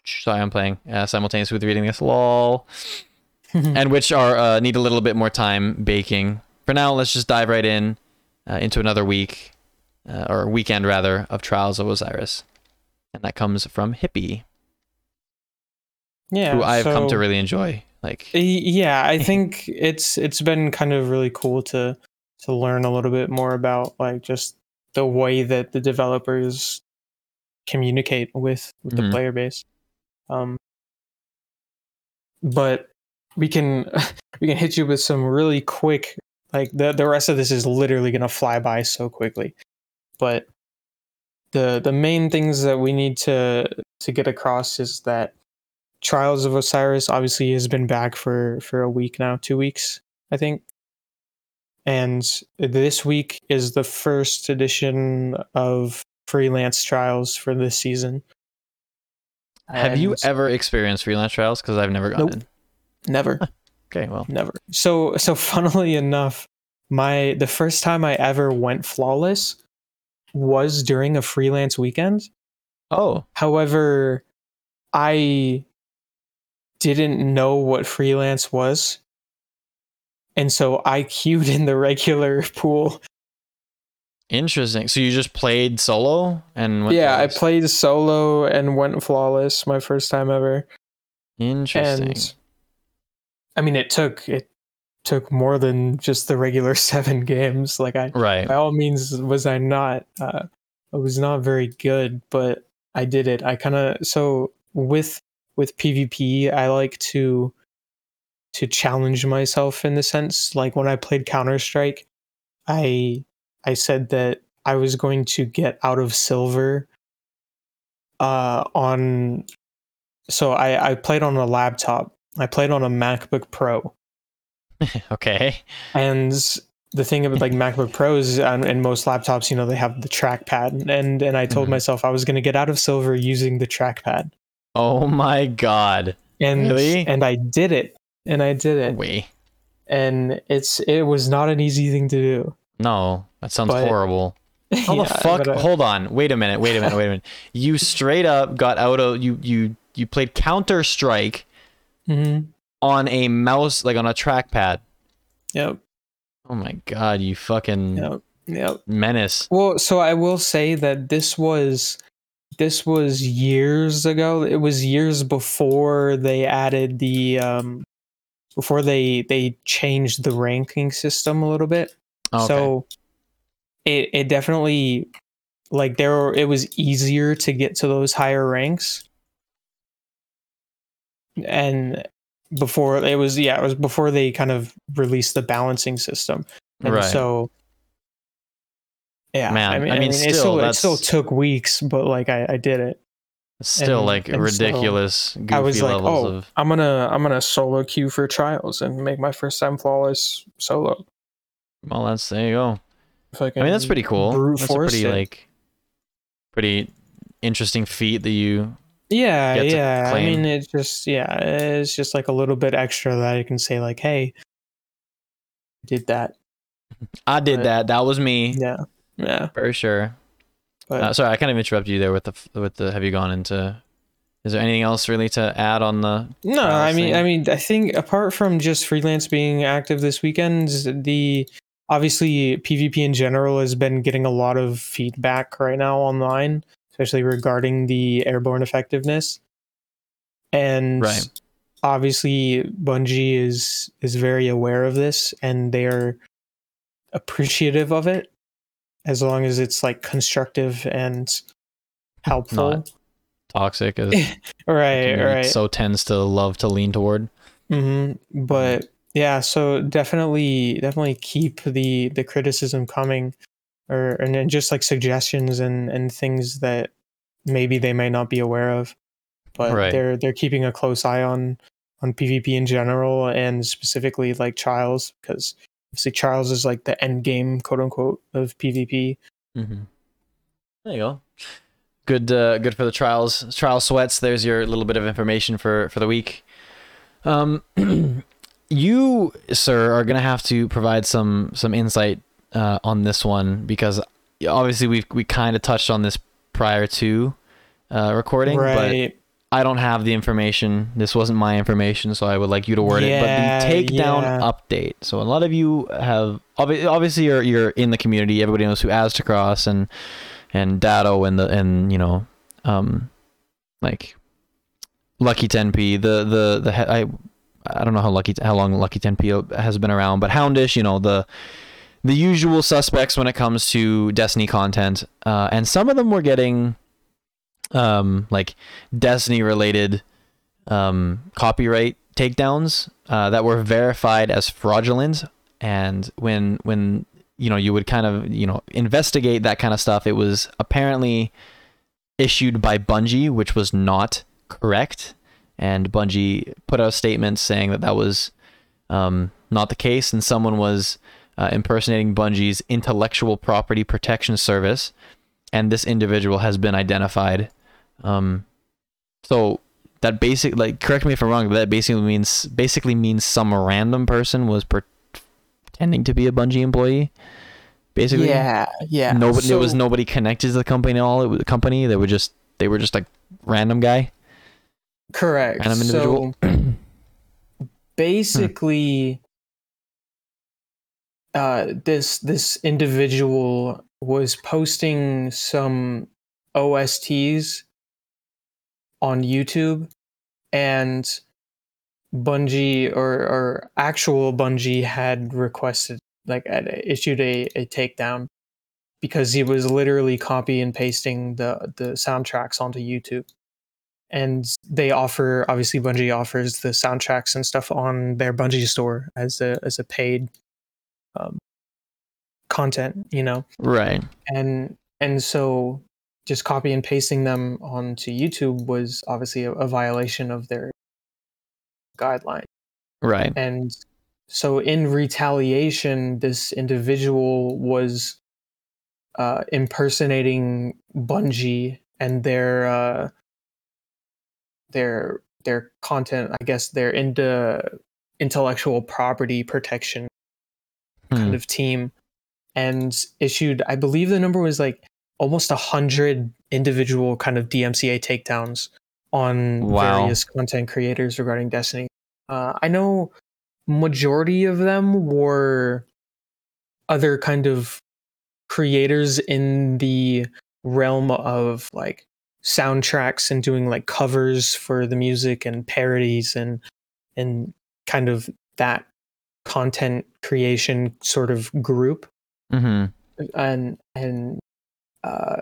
sorry, I'm playing uh, simultaneously with reading this. Lol. <laughs> and which are uh, need a little bit more time baking. For now, let's just dive right in uh, into another week uh, or weekend rather of Trials of Osiris, and that comes from Hippie, yeah, who I've come to really enjoy. Like, Yeah, I <laughs> think it's it's been kind of really cool to to learn a little bit more about like just the way that the developers communicate with with the player base. Um but we can <laughs> we can hit you with some really quick like the the rest of this is literally going to fly by so quickly. But the the main things that we need to to get across is that Trials of Osiris obviously has been back for for a week now, two weeks, I think. And this week is the first edition of freelance trials for this season. have you ever experienced freelance trials? Because I've never gotten Nope. never, <laughs> Okay, well, never. So so <laughs> funnily enough, my the first time I ever went flawless was during a freelance weekend. oh, However, I didn't know what freelance was. And so I <laughs> queued in the regular <laughs> pool. interesting. So you just played solo and went yeah, I played solo and went flawless my first time ever. Interesting. And I mean it took it took more than just the regular <laughs> 7 games. Like I right. by all means was I not uh I was not very good, but I did it. I kind of so with with PvP, I like to to challenge myself in the sense like when I played Counter-Strike, I I said that I was going to get out of silver uh on so I I played on a laptop. I played on a MacBook Pro. <laughs> okay. And the thing about like MacBook Pros and, and most laptops, you know, they have the trackpad. And and I told Mhm. myself I was going to get out of silver using the trackpad. Oh my god. And Really? and I did it. And I did it. We. And it's it was not an easy thing to do. No, that sounds But- horrible. <laughs> How Yeah, the fuck? uh, Hold on. Wait a minute. Wait a minute. Wait a minute. You straight up got out of you you you played Counter Strike <laughs> mhm. On a mouse like on a trackpad. Yep. Oh my god, you fucking Yep. Yep. menace. Well, so I will say that this was this was years ago. It was years before they added the um before they they changed the ranking system a little bit. Okay. So it it definitely like there were, it was easier to get to those higher ranks. And before it was yeah, it was before they kind of released the balancing system. And right. so yeah, Man, I mean, I I mean, still, it still it still took weeks, but like I, I did it. Still and- like and so ridiculous goofy I was like, levels oh, of I'm gonna I'm gonna solo queue for trials and make my first time flawless solo. well that's there you go. Fucking I mean that's pretty cool. That's a pretty it. like pretty interesting feat that you Yeah, yeah. I mean, it's just yeah, it's just like a little bit extra that I can say like, hey, I did that. <laughs> I did But- that. That was me Yeah, yeah. for sure. But Uh, sorry, I kind of interrupted you there with the with the. Have you gone into? Is there anything else really to add on the? no, I mean, thing? I mean, I think apart from just freelance being active this weekend, the obviously PvP in general has been getting a lot of feedback right now online, especially regarding the airborne effectiveness. And Right. obviously Bungie is is very aware of this and they're appreciative of it as long as it's like constructive and helpful. Not Toxic as <laughs> right, community right. so tends to love to lean toward. hmm But yeah, so definitely, definitely keep the the criticism coming, or and then just like suggestions and and things that maybe they may not be aware of, but Right. they're they're keeping a close eye on on PvP in general and specifically like trials because obviously trials is like the end game, quote unquote, of PvP. Mm-hmm. There you go. Good, uh, good for the trials. Trial sweats. There's your little bit of information for for the week. Um, <clears throat> you, sir, are gonna have to provide some some insight uh, on this one because obviously we we kind of touched on this prior to uh, recording, but right. I don't have the information. This wasn't my information, so I would like you to word Yeah, it. But the takedown yeah. update. So a lot of you have obvi- obviously you're you're in the community. Everybody knows who Aztecross and and Datto and the and you know um like Lucky 10p. The the the I I don't know how lucky how long Lucky 10p has been around, but Houndish, you know the the usual suspects when it comes to Destiny content, uh, and some of them were getting um like Destiny related um, copyright takedowns uh, that were verified as fraudulent. And when when you know you would kind of you know investigate that kind of stuff, it was apparently issued by Bungie, which was not correct. And Bungie put out a statement saying that that was um, not the case, and someone was uh, impersonating Bungie's intellectual property protection service, and this individual has been identified. Um, so that basic like correct me if I'm wrong, but that basically means basically means some random person was pretending to be a Bungie employee. Basically, Yeah, yeah. Nobody there was nobody connected to the company at all. It was the company. They were just they were just like random guy, correct. random individual. So <clears throat> basically uh this this individual was posting some OSTs on YouTube and Bungie or or actual Bungie had requested like issued a, a takedown because he was literally copy and pasting the the soundtracks onto YouTube. And they offer obviously Bungie offers the soundtracks and stuff on their Bungie store as a as a paid um, content, you know, right. and and so just copy and pasting them onto YouTube was obviously a, a violation of their guideline, Right. and so in retaliation, this individual was uh, impersonating Bungie and their uh, their their content. I guess they're into intellectual property protection kind Hmm. of team, and issued, I believe the number was like almost a hundred individual kind of DMCA takedowns on Wow. various content creators regarding Destiny. Uh, I know majority of them were other kind of creators in the realm of like soundtracks and doing like covers for the music and parodies and and kind of that content creation sort of group Mm-hmm. and and uh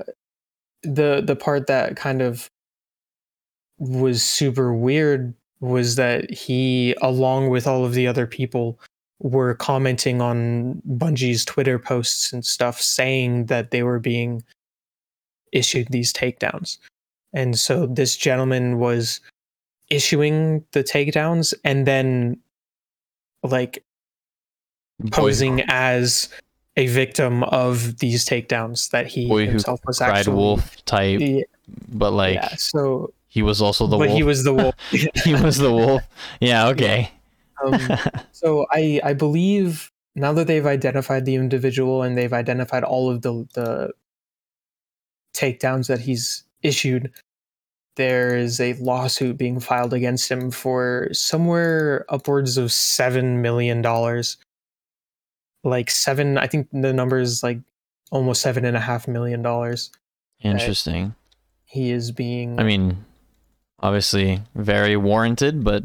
the the part that kind of was super weird was that he along with all of the other people were commenting on Bungie's Twitter posts and stuff saying that they were being issued these takedowns. And so this gentleman was issuing the takedowns and then like posing as a victim of these takedowns that he Boy who himself was actually wolf type, Yeah, but like yeah, so he was also the but wolf. <laughs> he was the wolf. he was the wolf. Yeah. Okay. um, so I I believe now that they've identified the individual and they've identified all of the the takedowns that he's issued, there is a lawsuit being filed against him for somewhere upwards of seven million dollars. Like seven, I think the number is like almost seven and a half million dollars. Interesting. He is being. I mean, obviously very warranted, but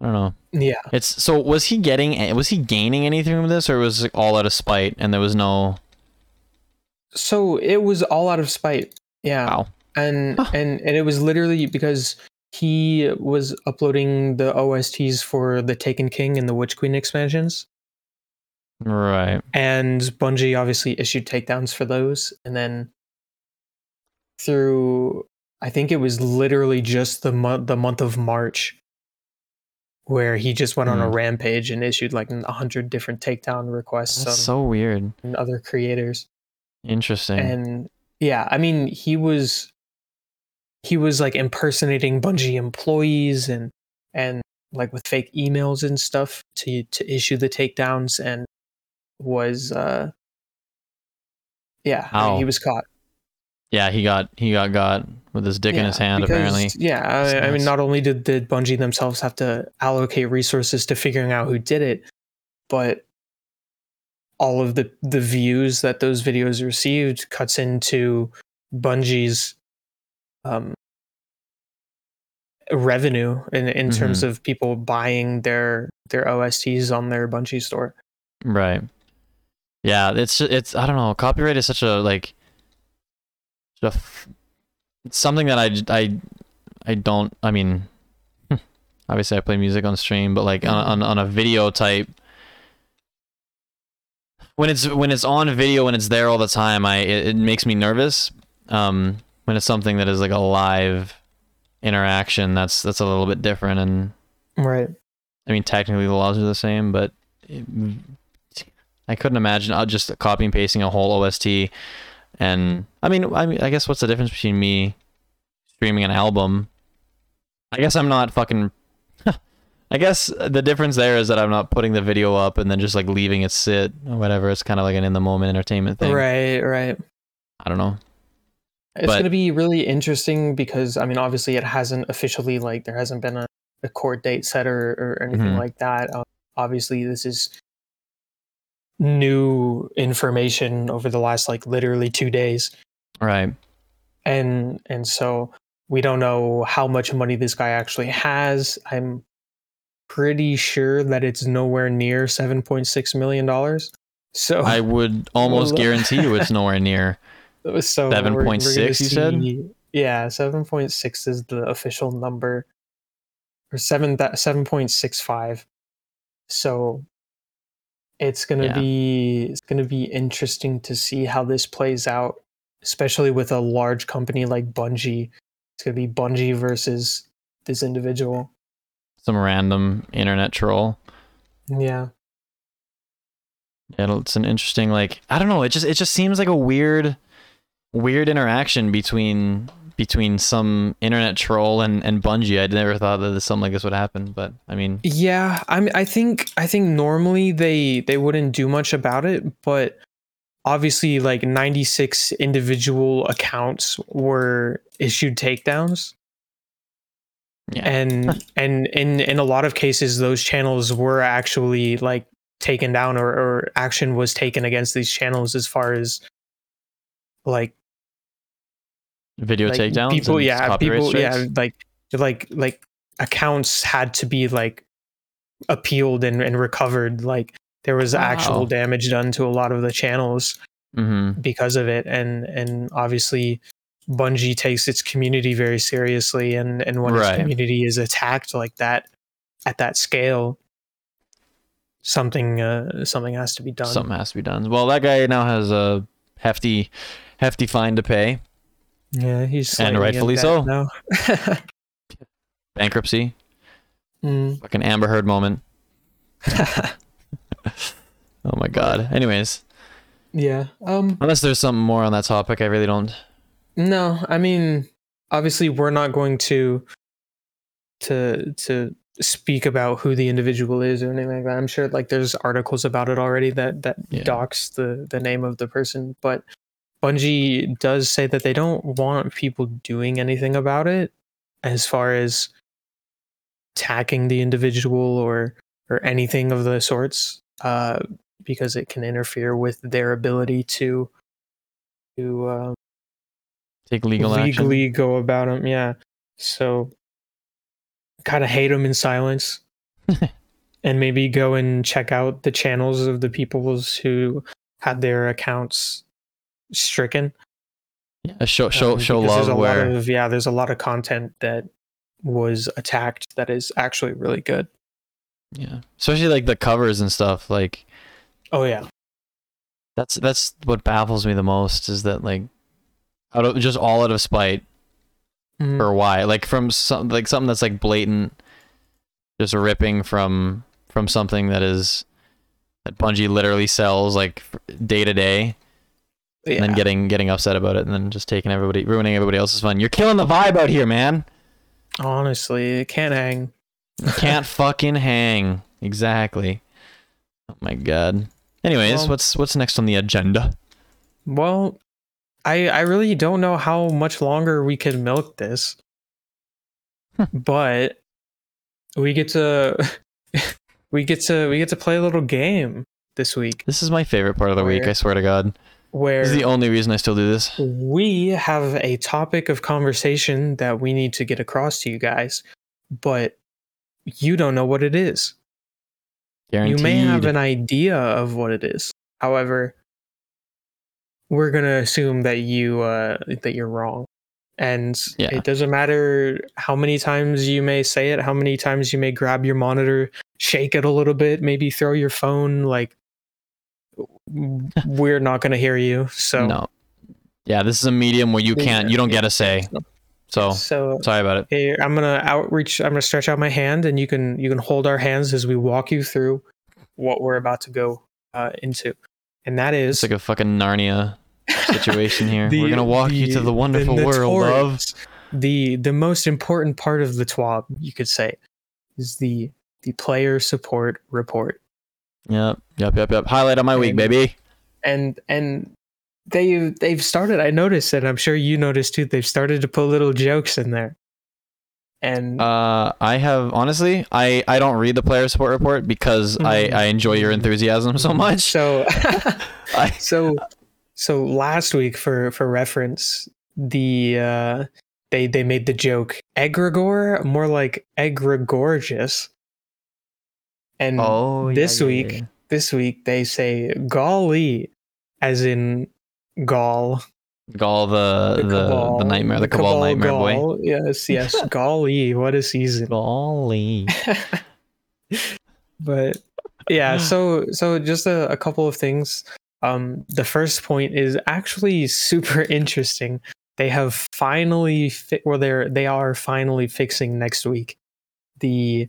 I don't know. yeah. It's so was he getting was he gaining anything from this or was it all out of spite and there was no So it was all out of spite. Yeah. wow. and Huh. and and it was literally because he was uploading the OSTs for the Taken King and the Witch Queen expansions, Right. and Bungie obviously issued takedowns for those, and then through I think it was literally just the month the month of March where he just went on a Hmm. rampage and issued like a hundred different takedown requests That's so weird. And other creators. Interesting. and yeah i mean he was he was like impersonating bungie employees and and like with fake emails and stuff to to issue the takedowns and was uh yeah I mean, he was caught yeah, he got he got got with his dick in his hand because, apparently. yeah I, I mean not only did, did bungie themselves have to allocate resources to figuring out who did it but all of the the views that those videos received cuts into bungie's um revenue in in terms Mm-hmm. of people buying their their OSTs on their Bungie store. Right. Yeah, it's it's I don't know. Copyright is such a like, a f- it's something that I I I don't. I mean, obviously I play music on stream, but like on, on on a video type, when it's when it's on video and it's there all the time, I it, it makes me nervous. Um, when it's something that is like a live interaction, that's that's a little bit different and Right. I mean, technically the laws are the same, but it, I couldn't imagine uh, just copy and pasting a whole OST. And I mean, I mean, I guess what's the difference between me streaming an album? I guess I'm not fucking. <laughs> I guess the difference there is that I'm not putting the video up and then just like leaving it sit or whatever. It's kind of like an in the moment entertainment thing. Right, right. I don't know. It's But- going to be really interesting because I mean obviously it hasn't officially like there hasn't been a, a court date set or, or anything Mhm. like that. Um, obviously this is new information over the last like literally 2 days. Right. and and so we don't know how much money this guy actually has i'm pretty sure that it's nowhere near 7.6 million dollars so I would almost <laughs> guarantee you it's nowhere near. <laughs> so we're gonna 7.6 you said? yeah 7.6 is the official number or 7 that 7.65 so it's going to Yeah. be it's going to be interesting to see how this plays out especially with a large company like Bungie it's going to be Bungie versus this individual Some random internet troll. yeah It'll, it's an interesting like I don't know. It just it just seems like a weird, weird interaction between between some internet troll and and Bungie. I never thought that something like this would happen, but I mean, Yeah, I mean, I think I think normally they they wouldn't do much about it, but obviously, like 96 individual accounts were issued takedowns, yeah, and <laughs> and in in a lot of cases, those channels were actually like taken down, or, or action was taken against these channels as far as like video like takedowns. people yeah people yeah like like like accounts had to be like appealed and, and recovered like there was Wow. actual damage done to a lot of the channels Mhm. because of it and and obviously bungie takes its community very seriously and and when Right. its community is attacked like that at that scale something uh something has to be done something has to be done. Well, that guy now has a hefty, hefty fine to pay. Yeah he's And rightfully so. now. <laughs> Bankruptcy, Mm. fucking Amber Heard moment. <laughs> <laughs> Oh my god. Anyways, yeah um unless there's something more on that topic, I really don't. No, I mean, obviously, we're not going to to to speak about who the individual is or anything like that. I'm sure like there's articles about it already that that Yeah. docs the the name of the person, but Bungie does say that they don't want people doing anything about it as far as attacking the individual or or anything of the sorts uh because it can interfere with their ability to to uh, Take legal legally action. go about them. Yeah. So kind of hate them in silence <laughs> and maybe go and check out the channels of the peoples who had their accounts stricken. Yeah, show show Um, show because there's a where lot of, yeah, there's a lot of content that was attacked that is actually really good. yeah, especially like the covers and stuff. Like Oh yeah. that's that's what baffles me the most is that like out of just all out of spite Mhm. or why like from some like something that's like blatant just ripping from from something that is that Bungie literally sells like day to day yeah. and then getting getting upset about it and then just taking everybody ruining everybody else's fun. You're killing the vibe out here, man. Honestly, it can't hang. You can't <laughs> fucking hang. Exactly. Oh my god. Anyways, Well- what's what's next on the agenda? Well, I I really don't know how much longer we can milk this. But we get to <laughs> we get to we get to play a little game this week This is my favorite part of the week, I swear to god. Where This is the only reason I still do this. we have a topic of conversation that we need to get across to you guys, but you don't know what it is. Guaranteed. You may have an idea of what it is. However, we're gonna assume that you uh, that you're wrong, and Yeah. it doesn't matter how many times you may say it, how many times you may grab your monitor, shake it a little bit, maybe throw your phone. Like, <laughs> we're not gonna hear you. So No. Yeah, this is a medium where you can't you don't get a say. So So sorry about it. Hey, I'm gonna outreach. I'm gonna stretch out my hand, and you can you can hold our hands as we walk you through what we're about to go uh, into, and that is It's like a fucking Narnia situation here. <laughs> the- We're gonna walk you to the wonderful the world of the the most important part of the TWAB, you could say, is the the player support report, Yep, yep, yep, yep. Highlight of my week, baby. and and they they've started. I noticed, and I'm sure you noticed too. They've started to put little jokes in there, and Uh, I have honestly, I I don't read the player support report because I Mhm. I enjoy your enthusiasm <laughs> so much. so <laughs> <laughs> I, so so last week for for reference the uh they they made the joke egregore more like egregorgeous and oh, this yeah, week yeah. this week they say golly as in gall Ghaul the the, the, nightmare, the, cabal, nightmare boy. Yes <laughs> yes golly what a season Golly. <laughs> but yeah so so just a, a couple of things um the first point is actually super interesting they have finally fi- or they're they are finally fixing next week the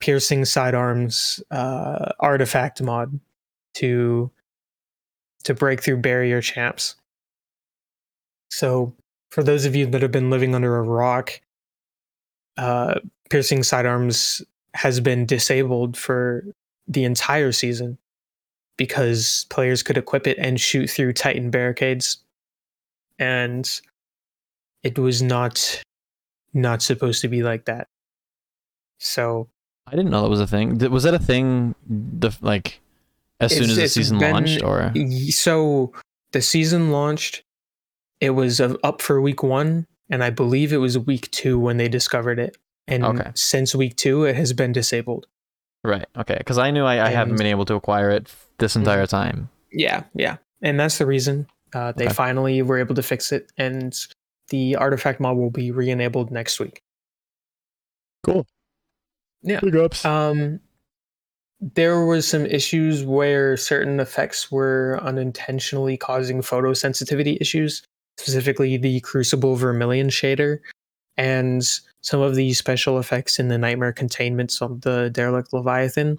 piercing sidearms uh artifact mod to to break through barrier champs so for those of you that have been living under a rock, uh, piercing sidearms has been disabled for the entire season because players could equip it and shoot through Titan barricades, and it was not not supposed to be like that. So I didn't know that was a thing. Was that a thing? The like as soon It's- as the season been- launched, or so the season launched it was up for week one and i believe it was week two when they discovered it and Okay. since week two it has been disabled right? Okay, because I knew I, I haven't been able to acquire it this entire time. yeah yeah and that's the reason uh, they Okay. finally were able to fix it and the artifact mod will be re-enabled next week Cool. Yeah. Big ups. um there was some issues where certain effects were unintentionally causing photosensitivity issues specifically the crucible vermilion shader and some of the special effects in the nightmare containments of the derelict leviathan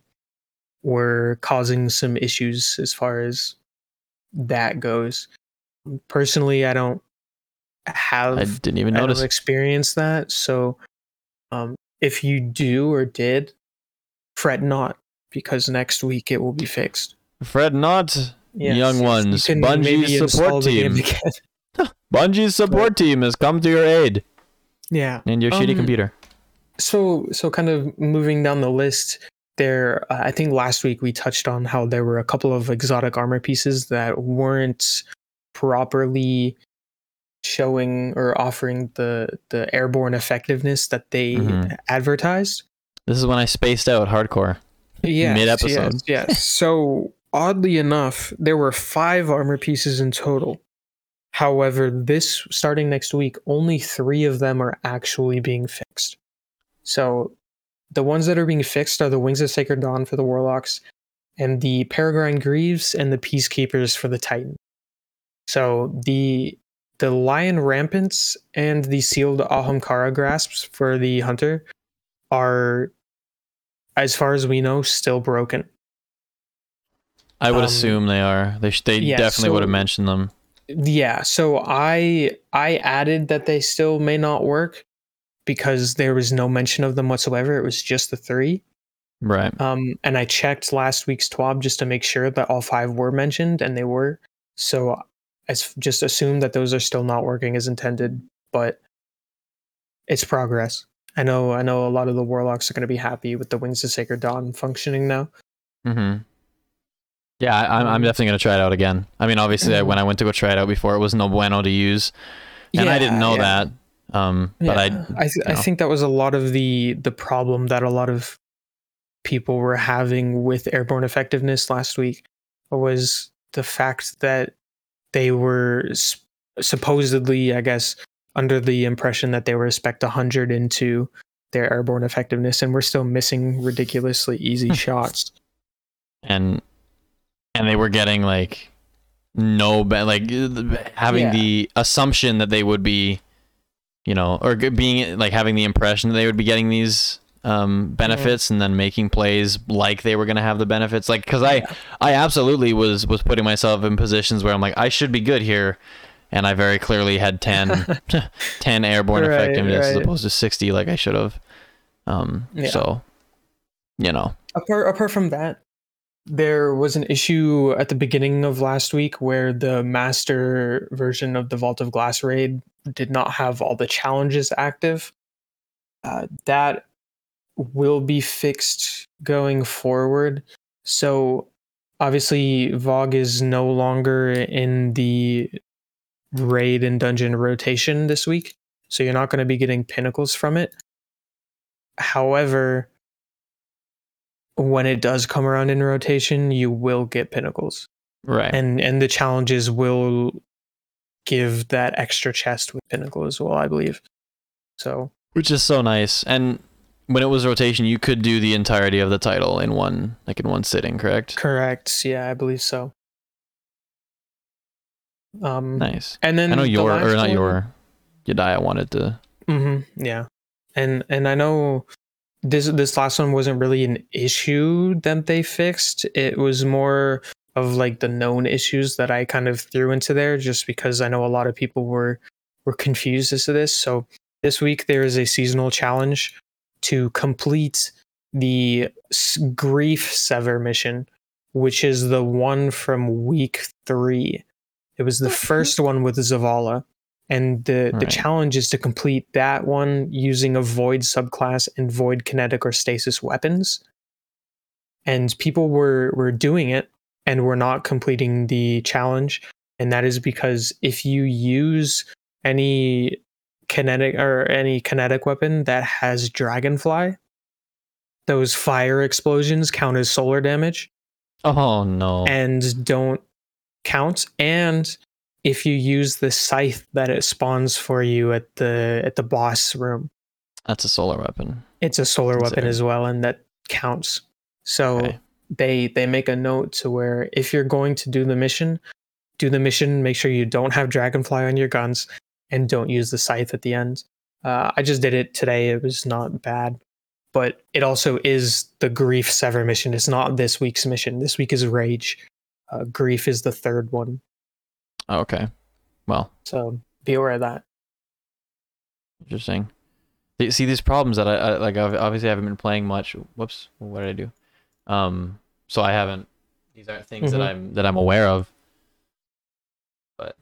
were causing some issues as far as that goes personally i don't have I didn't even I don't notice. experience that. So, um, if you do or did, fret not, because next week it will be fixed. Fred not. Yes, Young ones, you Bungie's support install the game team. <laughs> again. <laughs> Bungie's support team has come to your aid yeah. and your shitty Um, computer. So, so kind of moving down the list. There, uh, I think last week we touched on how there were a couple of exotic armor pieces that weren't properly showing or offering the the airborne effectiveness that they Mhm. advertised. This is when I spaced out hardcore. Yeah. Mid-episode. Yes, yes. so oddly enough, there were five armor pieces in total. However, this starting next week, only three of them are actually being fixed. So the ones that are being fixed are the Wings of Sacred Dawn for the Warlocks, and the Peregrine Greaves and the Peacekeepers for the Titan. So the the Lion Rampants and the Sealed Ahamkara Grasps for the Hunter are, as far as we know, still broken. I would Um, assume they are. They sh- they yeah, definitely would have mentioned them. Yeah, so I I added that they still may not work because there was no mention of them whatsoever. It was just the three. Right. Um, and I checked last week's TWAB just to make sure that all five were mentioned, and they were. So I just assume that those are still not working as intended, but it's progress. I know. I know a lot of the warlocks are going to be happy with the Wings of Sacred Dawn functioning now. Mm-hmm. Yeah, I, I'm, I'm Um, definitely gonna try it out again. I mean, obviously, I, when I went to go try it out before, it was no bueno to use, and I didn't know yeah. that. Um, but I, Yeah, I, th- I know. think that was a lot of the the problem that a lot of people were having with airborne effectiveness last week was the fact that they were supposedly, I guess, under the impression that they were spec 100 into their airborne effectiveness, and we're still missing ridiculously easy hmm. shots. and and they were getting like no be- like uh, having Yeah. the assumption that they would be you know or being like having the impression that they would be getting these um benefits and then making plays like they were going to have the benefits. Like cuz I I absolutely was was putting myself in positions where I'm like I should be good here. And I very clearly had 10 <laughs> <laughs> 10 airborne Right, effectiveness as opposed to 60 like I should have um Yeah. so you know. Apart apart from that there was an issue at the beginning of last week where the master version of the vault of glass raid did not have all the challenges active. Uh, that will be fixed going forward. So obviously VoG is no longer in the raid and dungeon rotation this week so you're not going to be getting pinnacles from it. However when it does come around in rotation, you will get pinnacles, right. And and the challenges will give that extra chest with pinnacle as well, I believe. So which is so nice. And when it was rotation you could do the entirety of the title in one like in one sitting correct correct, yeah, I believe so. Um, nice and then i know the your or not one- your Yedaya wanted to hmm yeah, and and I know this this last one wasn't really an issue that they fixed. It was more of like the known issues that I kind of threw into there, just because I know a lot of people were were confused as to this. So this week there is a seasonal challenge to complete the Grief Sever mission, which is the one from week three. It was the first one with Zavala. And the, the challenge is to complete that one using a void subclass and void kinetic or stasis weapons. And people were, were doing it and were not completing the challenge. And that is because if you use any kinetic or any kinetic weapon that has dragonfly, those fire explosions count as solar damage Oh no. and don't count. And if you use the scythe that it spawns for you at the at the boss room, That's a solar weapon. it's a solar weapon as well, and that counts. So Okay. they they make a note to where if you're going to do the mission, do the mission. Make sure you don't have dragonfly on your guns, and don't use the scythe at the end. Uh, I just did it today. It was not bad, but it also is the grief sever mission. It's not this week's mission. This week is rage. Uh, grief is the third one. Oh, okay. Well, So be aware of that. interesting. See these problems that I, I like. Obviously, I haven't been playing much. Whoops. What did I do? Um. So I haven't. These aren't things that Mhm. I'm that I'm aware of. But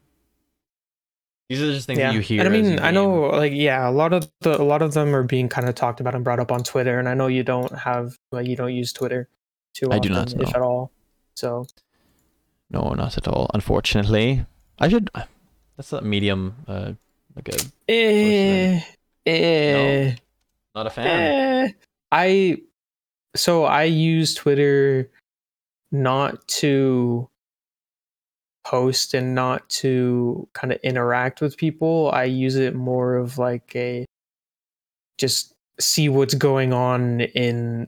these are just things that you hear. And I mean, I know, like, yeah, a lot of the a lot of them are being kind of talked about and brought up on Twitter. And I know you don't have, like, you don't use Twitter too I do not, if no. at all. So No, not at all. Unfortunately, I should. That's a medium. Uh, like a eh, eh, not a fan. eh. I so I use Twitter not to post and not to kind of interact with people. I use it more of like a just see what's going on in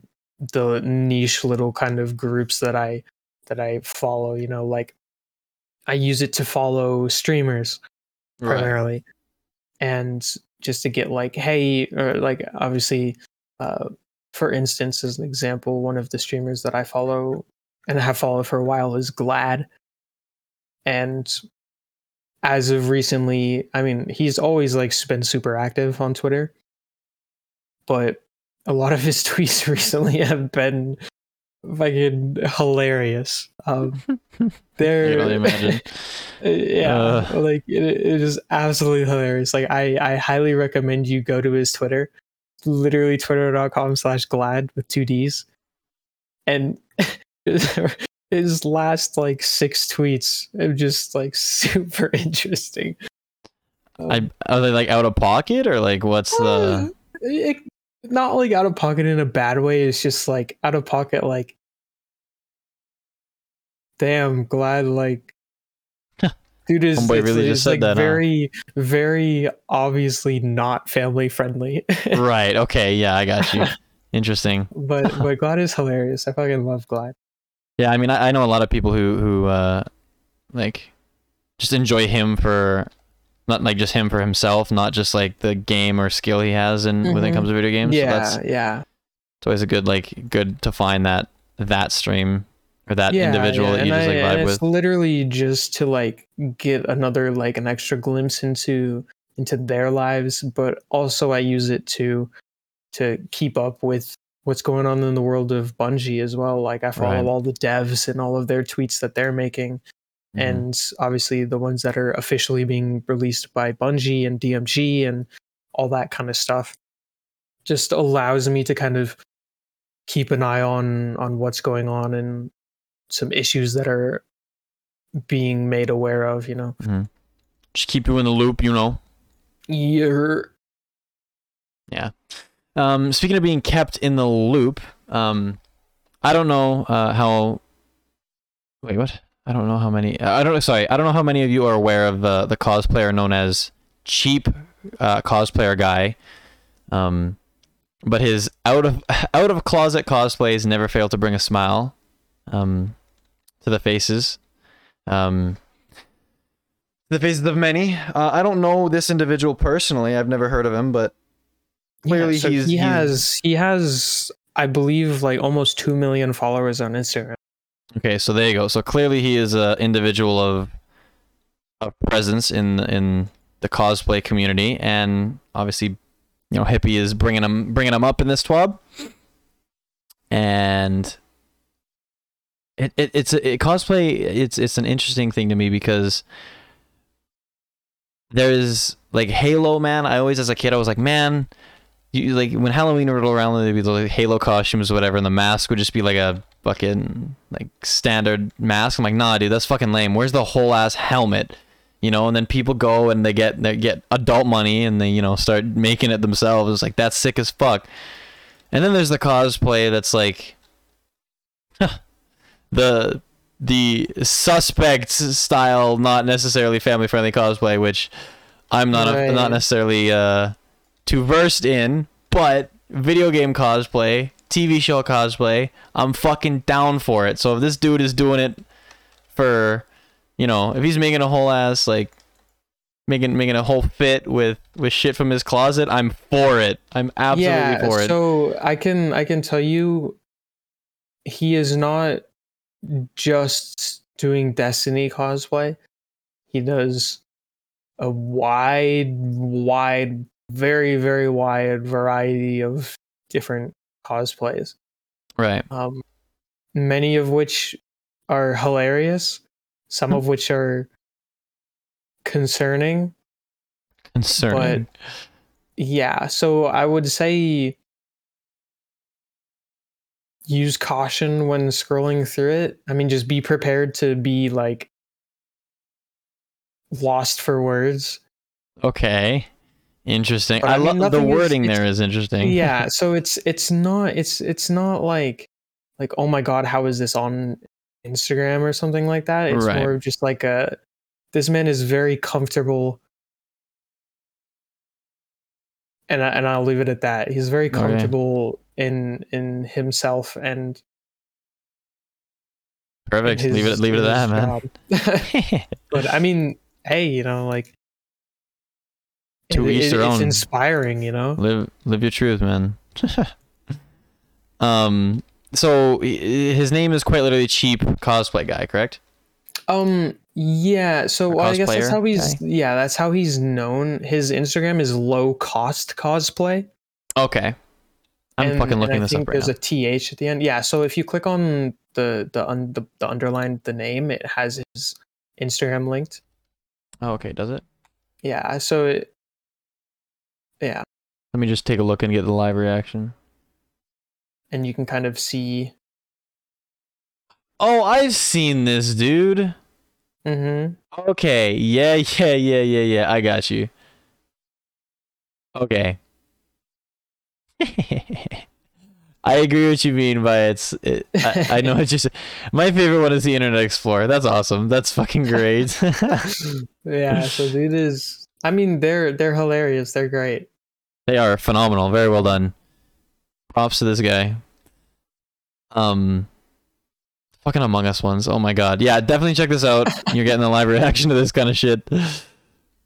the niche little kind of groups that I that I follow, you know, like I use it to follow streamers Right. primarily and just to get like hey or like obviously uh for instance as an example one of the streamers that i follow and have followed for a while is Gladd and as of recently i mean he's always like been super active on twitter. But a lot of his <laughs> tweets recently have been fucking hilarious. Um <laughs> they're I can only imagine. <laughs> yeah Uh. like it, it is absolutely hilarious. Like i i highly recommend you go to his twitter. Literally twitter.com slash Gladd with two d's. And his last like six tweets are just like <laughs> super interesting Um, I are they like out of pocket or like what's the? uh, it, not like out of pocket in a bad way it's just like out of pocket like damn Gladd like <laughs> dude is Homeboy it's, really just it's, said like that, huh? very very obviously not family friendly <laughs> right. Okay. Yeah, I got you. Interesting. but but Gladd is hilarious i fucking love Gladd Yeah, I mean, I, I know a lot of people who who uh, like just enjoy him for not like just him for himself, not just like the game or skill he has in when it Mhm. comes to video games. So yeah that's yeah it's always a good like good to find that that stream or that yeah, individual yeah, that you and just like I- vibe and with. It's literally just to like get another like an extra glimpse into into their lives, but also I use it to to keep up with what's going on in the world of Bungie as well. Like I follow Right. all the devs and all of their tweets that they're making, Mhm. and obviously the ones that are officially being released by Bungie and DMG and all that kind of stuff. Just allows me to kind of keep an eye on on what's going on and some issues that are being made aware of, you know. just keep you in the loop, you know. You're Um, speaking of being kept in the loop, um, I don't know uh, how. Wait, what? I don't know how many. I don't. Sorry, I don't know how many of you are aware of uh, the cosplayer known as Cheap uh, Cosplayer Guy. Um, but his out of <laughs> out of closet cosplays never fail to bring a smile, um, to the faces, um, the faces of many. Uh, I don't know this individual personally. I've never heard of him, but Clearly yeah, so he's- he he's- has he has I believe like almost 2 million followers on Instagram. Okay, so there you go. So clearly he is a individual of of presence in in the cosplay community, and obviously, you know, hippie is bringing them bringing them up in this twab, and it, it it's a, it, cosplay. It's it's an interesting thing to me because there's like Halo, man. I always, as a kid, I was like, man, you like when Halloween would roll around, there'd be the like, Halo costumes, or whatever, and the mask would just be like a fucking like standard mask. I'm like, nah, dude, that's fucking lame. Where's the whole ass helmet? You know, and then people go and they get they get adult money and they you know start making it themselves. It's like that's sick as fuck. And then there's the cosplay that's like the the suspect style, not necessarily family friendly cosplay, which I'm not a, not necessarily uh, too versed in, but video game cosplay, TV show cosplay, I'm fucking down for it. So if this dude is doing it for, you know, if he's making a whole ass like making making a whole fit with with shit from his closet, I'm for it. I'm absolutely yeah, for it. so I can I can tell you, he is not just doing Destiny cosplay. He does a wide, wide, very, very wide variety of different cosplays. right. Um, many of which are hilarious, some of which are concerning. Concerning. but Yeah, so I would say use caution when scrolling through it. I mean, just be prepared to be like lost for words. Okay. Interesting. But I, I mean, love the nothing is- wording there is interesting. Yeah, <laughs> so it's it's not it's it's not like like oh my god, how is this on Instagram or something like that? It's Right. more of just like a this man is very comfortable and I, and I'll leave it at that. He's very Okay. comfortable in in himself and Perfect. his- leave it leave it at that, his man. <laughs> but I mean, hey, you know, like To it- each it- their it's own. inspiring, you know. live live your truth, man. <laughs> um so his name is quite literally cheap cosplay guy, correct? Um. Yeah. So well, I guess that's how he's. guy? Yeah, that's how he's known. His Instagram is low cost cosplay. Okay. I'm and- fucking looking this up right There's now. a th at the end. Yeah. So if you click on the the un, the, the underlined the name, it has his Instagram linked. oh, okay, does it? Yeah. So it. Yeah, Let me just take a look and get the live reaction. and you can kind of see. Oh, I've seen this dude. Mm-hmm. Okay. Yeah, yeah, yeah, yeah, yeah. I got you. Okay. <laughs> I agree what you mean by it's. It, I, I know it's just my favorite one is the Internet Explorer. That's awesome. That's fucking great. <laughs> <laughs> yeah. So dude is. I mean, they're they're hilarious. They're great. they are phenomenal. Very well done. Props to this guy. Um, fucking Among Us ones. Oh my god. Yeah, definitely check this out. <laughs> You're getting the live reaction to this kind of shit.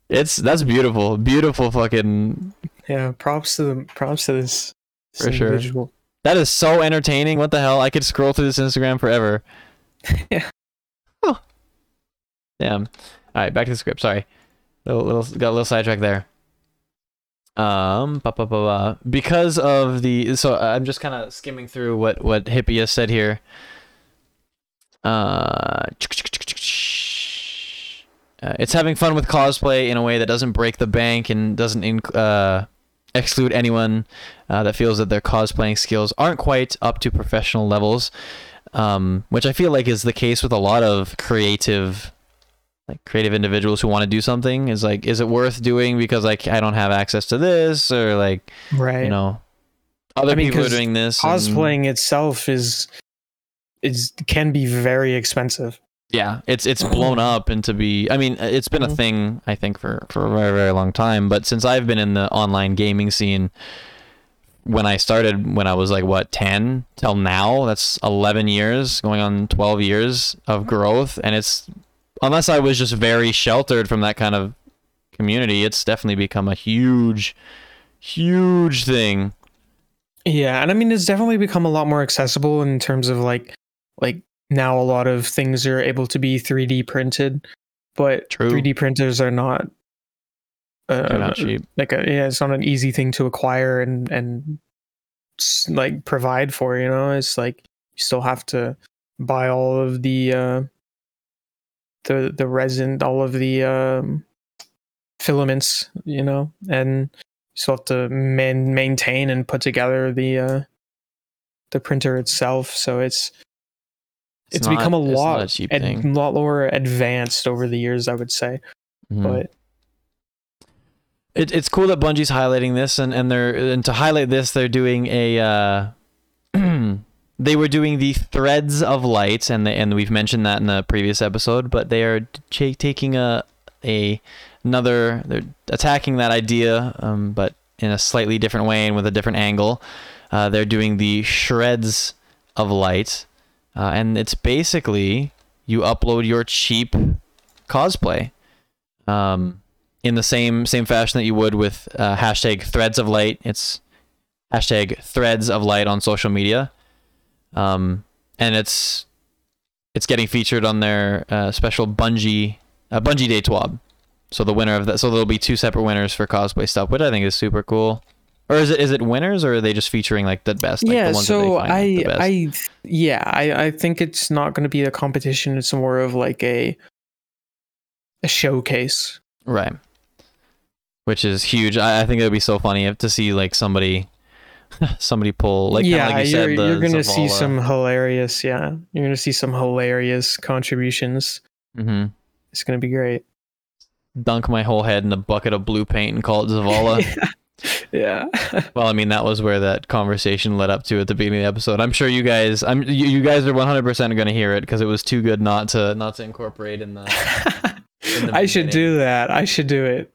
It's that's beautiful. Beautiful fucking Yeah. Props to the Props to this. this For sure. individual. That is so entertaining. What the hell? I could scroll through this Instagram forever. <laughs> Yeah. Oh. Damn. All right, back to the script. Sorry. Little, little got a little sidetracked there. Um, ba, ba, ba, ba. because of the so I'm just kind of skimming through what what Hippie has said here. Uh, uh, it's having fun with cosplay in a way that doesn't break the bank and doesn't inc- uh, exclude anyone uh, that feels that their cosplaying skills aren't quite up to professional levels, um, which I feel like is the case with a lot of creative, like creative individuals who want to do something. Is like, is it worth doing because like I don't have access to this or like Right. you know, other I mean, people are doing this. and- cosplaying itself is is can be very expensive. yeah it's it's blown <clears throat> up into be i mean it's been a Mhm. thing i think for for a very very long time but since i've been in the online gaming scene when i started when i was like what 10 till now that's 11 years going on 12 years of growth and it's unless i was just very sheltered from that kind of community it's definitely become a huge huge thing Yeah, and I mean it's definitely become a lot more accessible in terms of like like now a lot of things are able to be 3D printed, but True. 3D printers are not uh, They're not cheap. like a, yeah, it's not an easy thing to acquire and and like provide for. You know, it's like you still have to buy all of the uh, the the resin, all of the um, filaments. You know, and you still have to man- maintain and put together the uh, the printer itself. So it's it's, not- become a it's lot a cheap ad- lot more advanced over the years. I would say, Mhm. but It, it's cool that Bungie's highlighting this, and and they're and to highlight this, they're doing a. Uh, they were doing the threads of light, and and we've mentioned that in the previous episode. But they are taking a a another. They're attacking that idea, um, but in a slightly different way and with a different angle. Uh, they're doing the shreds of light, uh, and it's basically you upload your cheap cosplay. Um, in the same same fashion that you would with uh, hashtag threads of light. It's hashtag threads of light on social media, um, and it's it's getting featured on their uh, special Bungie uh, Bungie Day TWAB. So the winner of that, so there'll be two separate winners for cosplay stuff, which I think is super cool. Or is it is it winners, or are they just featuring like the best? Like, yeah the ones so find i the best? i yeah i i think it's not going to be a competition it's more of like a a showcase Right. Which is huge. I, I think it would be so funny if, to see like somebody, somebody pull like yeah like you you're, the you're gonna see some hilarious yeah you're gonna see some hilarious contributions Mm-hmm. it's gonna be great dunk my whole head in a bucket of blue paint and call it Zavala. <laughs> yeah <laughs> well, I mean that was where that conversation led up to at the beginning of the episode. I'm sure you guys, I'm you, you guys are 100 percent going to hear it because it was too good not to not to incorporate in the. <laughs> in the i should do that i should do it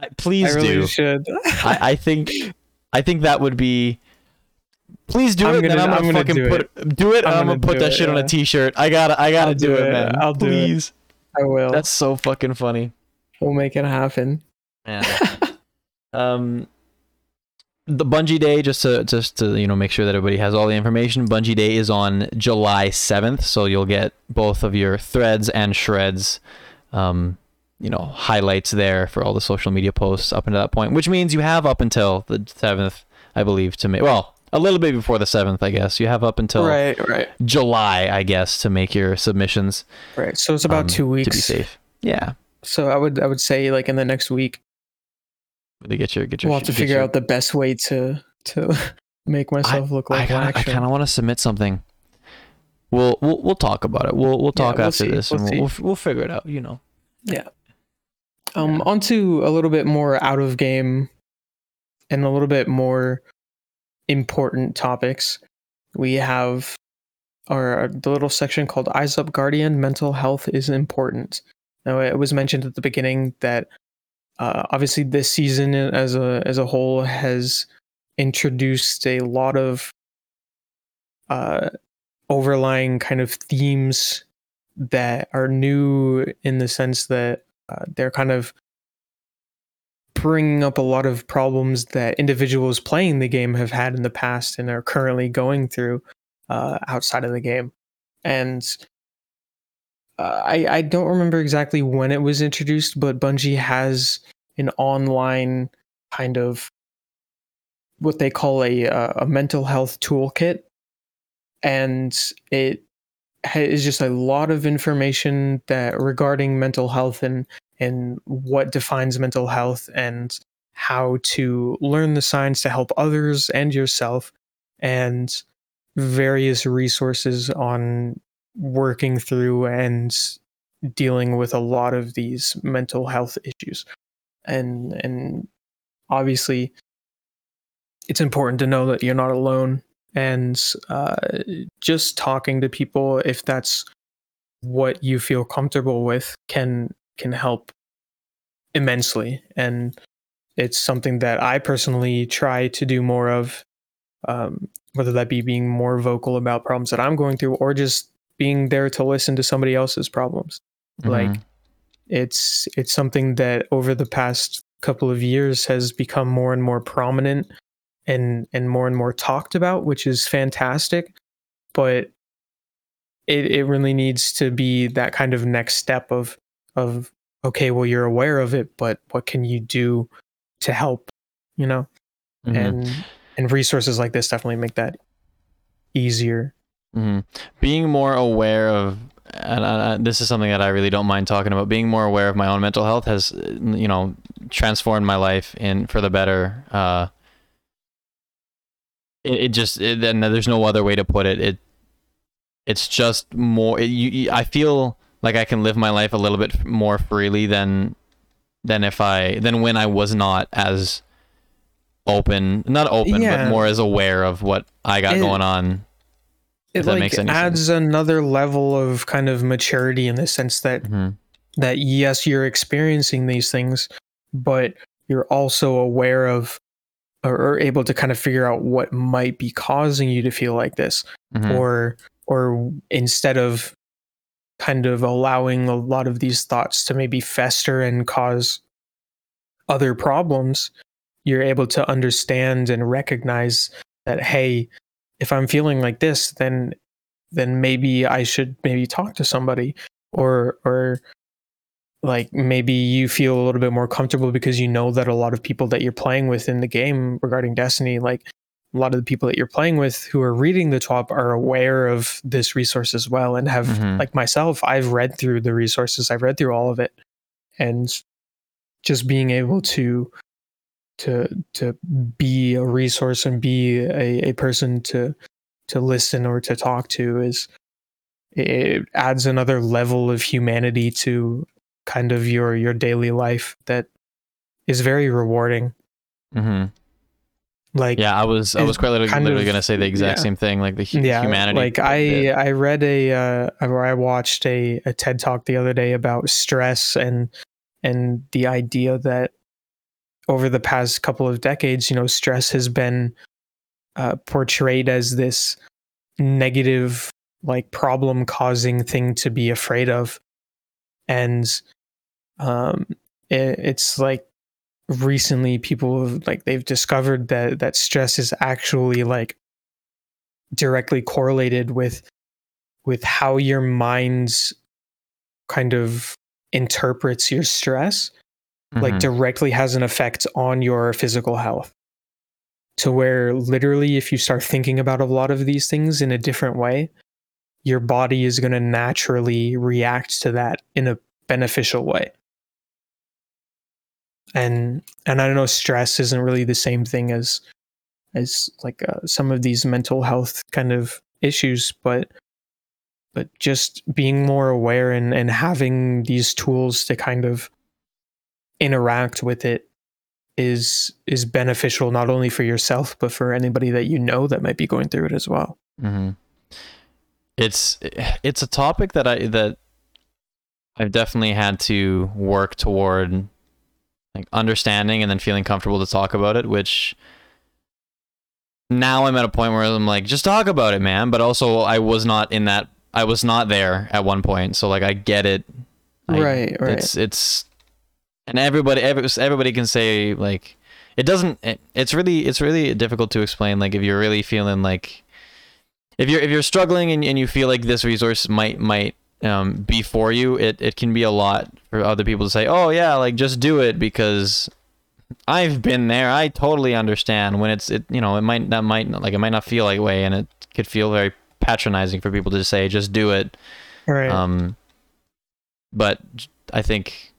I- Please i really do. should I, I think I think that would be. Please do I'm it. then gonna- I'm gonna, I'm gonna fucking do put do it. I'm I'm gonna gonna put that it, shit on a yeah. t-shirt. I gotta I gotta do, do it, it. man. I'll do it. Please. i will That's so fucking funny. we'll make it happen Man. <laughs> um, the Bungie Day, just to just to you know make sure that everybody has all the information. Bungie Day is on July seventh, so you'll get both of your threads and shreds. Um, you know highlights there for all the social media posts up until that point, which means you have up until the seventh, I believe, to make well a little bit before the seventh, I guess. You have up until right right July, I guess, to make your submissions. right so it's about um, two weeks to be safe. Yeah, so i would i would say like in the next week to get your get your. we'll have to figure your- out the best way to to <laughs> make myself look like I kind of, I kind of want to submit something. We'll, we'll we'll talk about it. We'll we'll Yeah, talk we'll after see, this, we'll and see. we'll, we'll we'll figure it out. You know. Um, Yeah. onto a little bit more out of game and a little bit more important topics. We have our the little section called Eyes Up Guardian. Mental health is important. Now, it was mentioned at the beginning that uh, obviously this season as a as a whole has introduced a lot of uh, overlying kind of themes that are new in the sense that uh, they're kind of bringing up a lot of problems that individuals playing the game have had in the past and are currently going through uh, outside of the game. And uh, I I don't remember exactly when it was introduced, but Bungie has an online kind of what they call a uh, a mental health toolkit, and it is just a lot of information that regarding mental health and and what defines mental health and how to learn the signs to help others and yourself and various resources on working through and dealing with a lot of these mental health issues. And and obviously it's important to know that you're not alone and uh, just talking to people if that's what you feel comfortable with can can help immensely. And it's something that i personally try to do more of um, whether that be being more vocal about problems that i'm going through or just being there to listen to somebody else's problems. Like Mhm. it's it's something that over the past couple of years has become more and more prominent and and more and more talked about which is fantastic but it, it really needs to be that kind of next step of of okay, well you're aware of it, but what can you do to help? You know, Mhm. and and resources like this definitely make that easier. hmm Being more aware of, and uh, this is something that I really don't mind talking about. Being more aware of my own mental health has, you know, transformed my life in for the better. Uh, it, it just, it, and there's no other way to put it. It, it's just more. It, you, I feel like I can live my life a little bit more freely than, than if I, than when I was not as open, not open, but more as aware of what I got going on. It like adds another level of kind of maturity in the sense that Mhm. that yes, you're experiencing these things, but you're also aware of or, or able to kind of figure out what might be causing you to feel like this. Mhm. or or instead of kind of allowing a lot of these thoughts to maybe fester and cause other problems you're able to understand and recognize that hey if i'm feeling like this then then maybe i should maybe talk to somebody or or like maybe you feel a little bit more comfortable because you know that a lot of people that you're playing with in the game regarding destiny like a lot of the people that you're playing with who are reading the top are aware of this resource as well and have Mhm. like myself I've read through the resources I've read through all of it and just being able to to to be a resource and be a, a person to to listen or to talk to is it adds another level of humanity to kind of your your daily life that is very rewarding Mhm. like Yeah, I was I was quite literally, literally gonna say the exact yeah. same thing, like the hu- yeah humanity. like i it. i read a uh or i watched a, a ted talk the other day about stress and and the idea that over the past couple of decades you know stress has been uh, portrayed as this negative like problem causing thing to be afraid of and um it, it's like recently people have like they've discovered that that stress is actually like directly correlated with with how your mind's kind of interprets your stress like Mhm. directly has an effect on your physical health to where literally if you start thinking about a lot of these things in a different way your body is going to naturally react to that in a beneficial way and and i don't know stress isn't really the same thing as as like uh, some of these mental health kind of issues but but just being more aware and and having these tools to kind of interact with it is is beneficial not only for yourself but for anybody that you know that might be going through it as well Mm-hmm. It's it's a topic that I that I've definitely had to work toward like understanding and then feeling comfortable to talk about it, which now I'm at a point where I'm like, just talk about it, man. But also I was not in that I was not there at one point. So like I get it. I- Right, right. It's it's and everybody every, everybody can say like it doesn't it, it's really it's really difficult to explain like if you're really feeling like if you're if you're struggling and, and you feel like this resource might might um, be for you it, it can be a lot for other people to say oh yeah like just do it because i've been there. I totally understand when it's it you know it might that might not- like it might not feel like way and it could feel very patronizing for people to say just do it. Right. Um but I think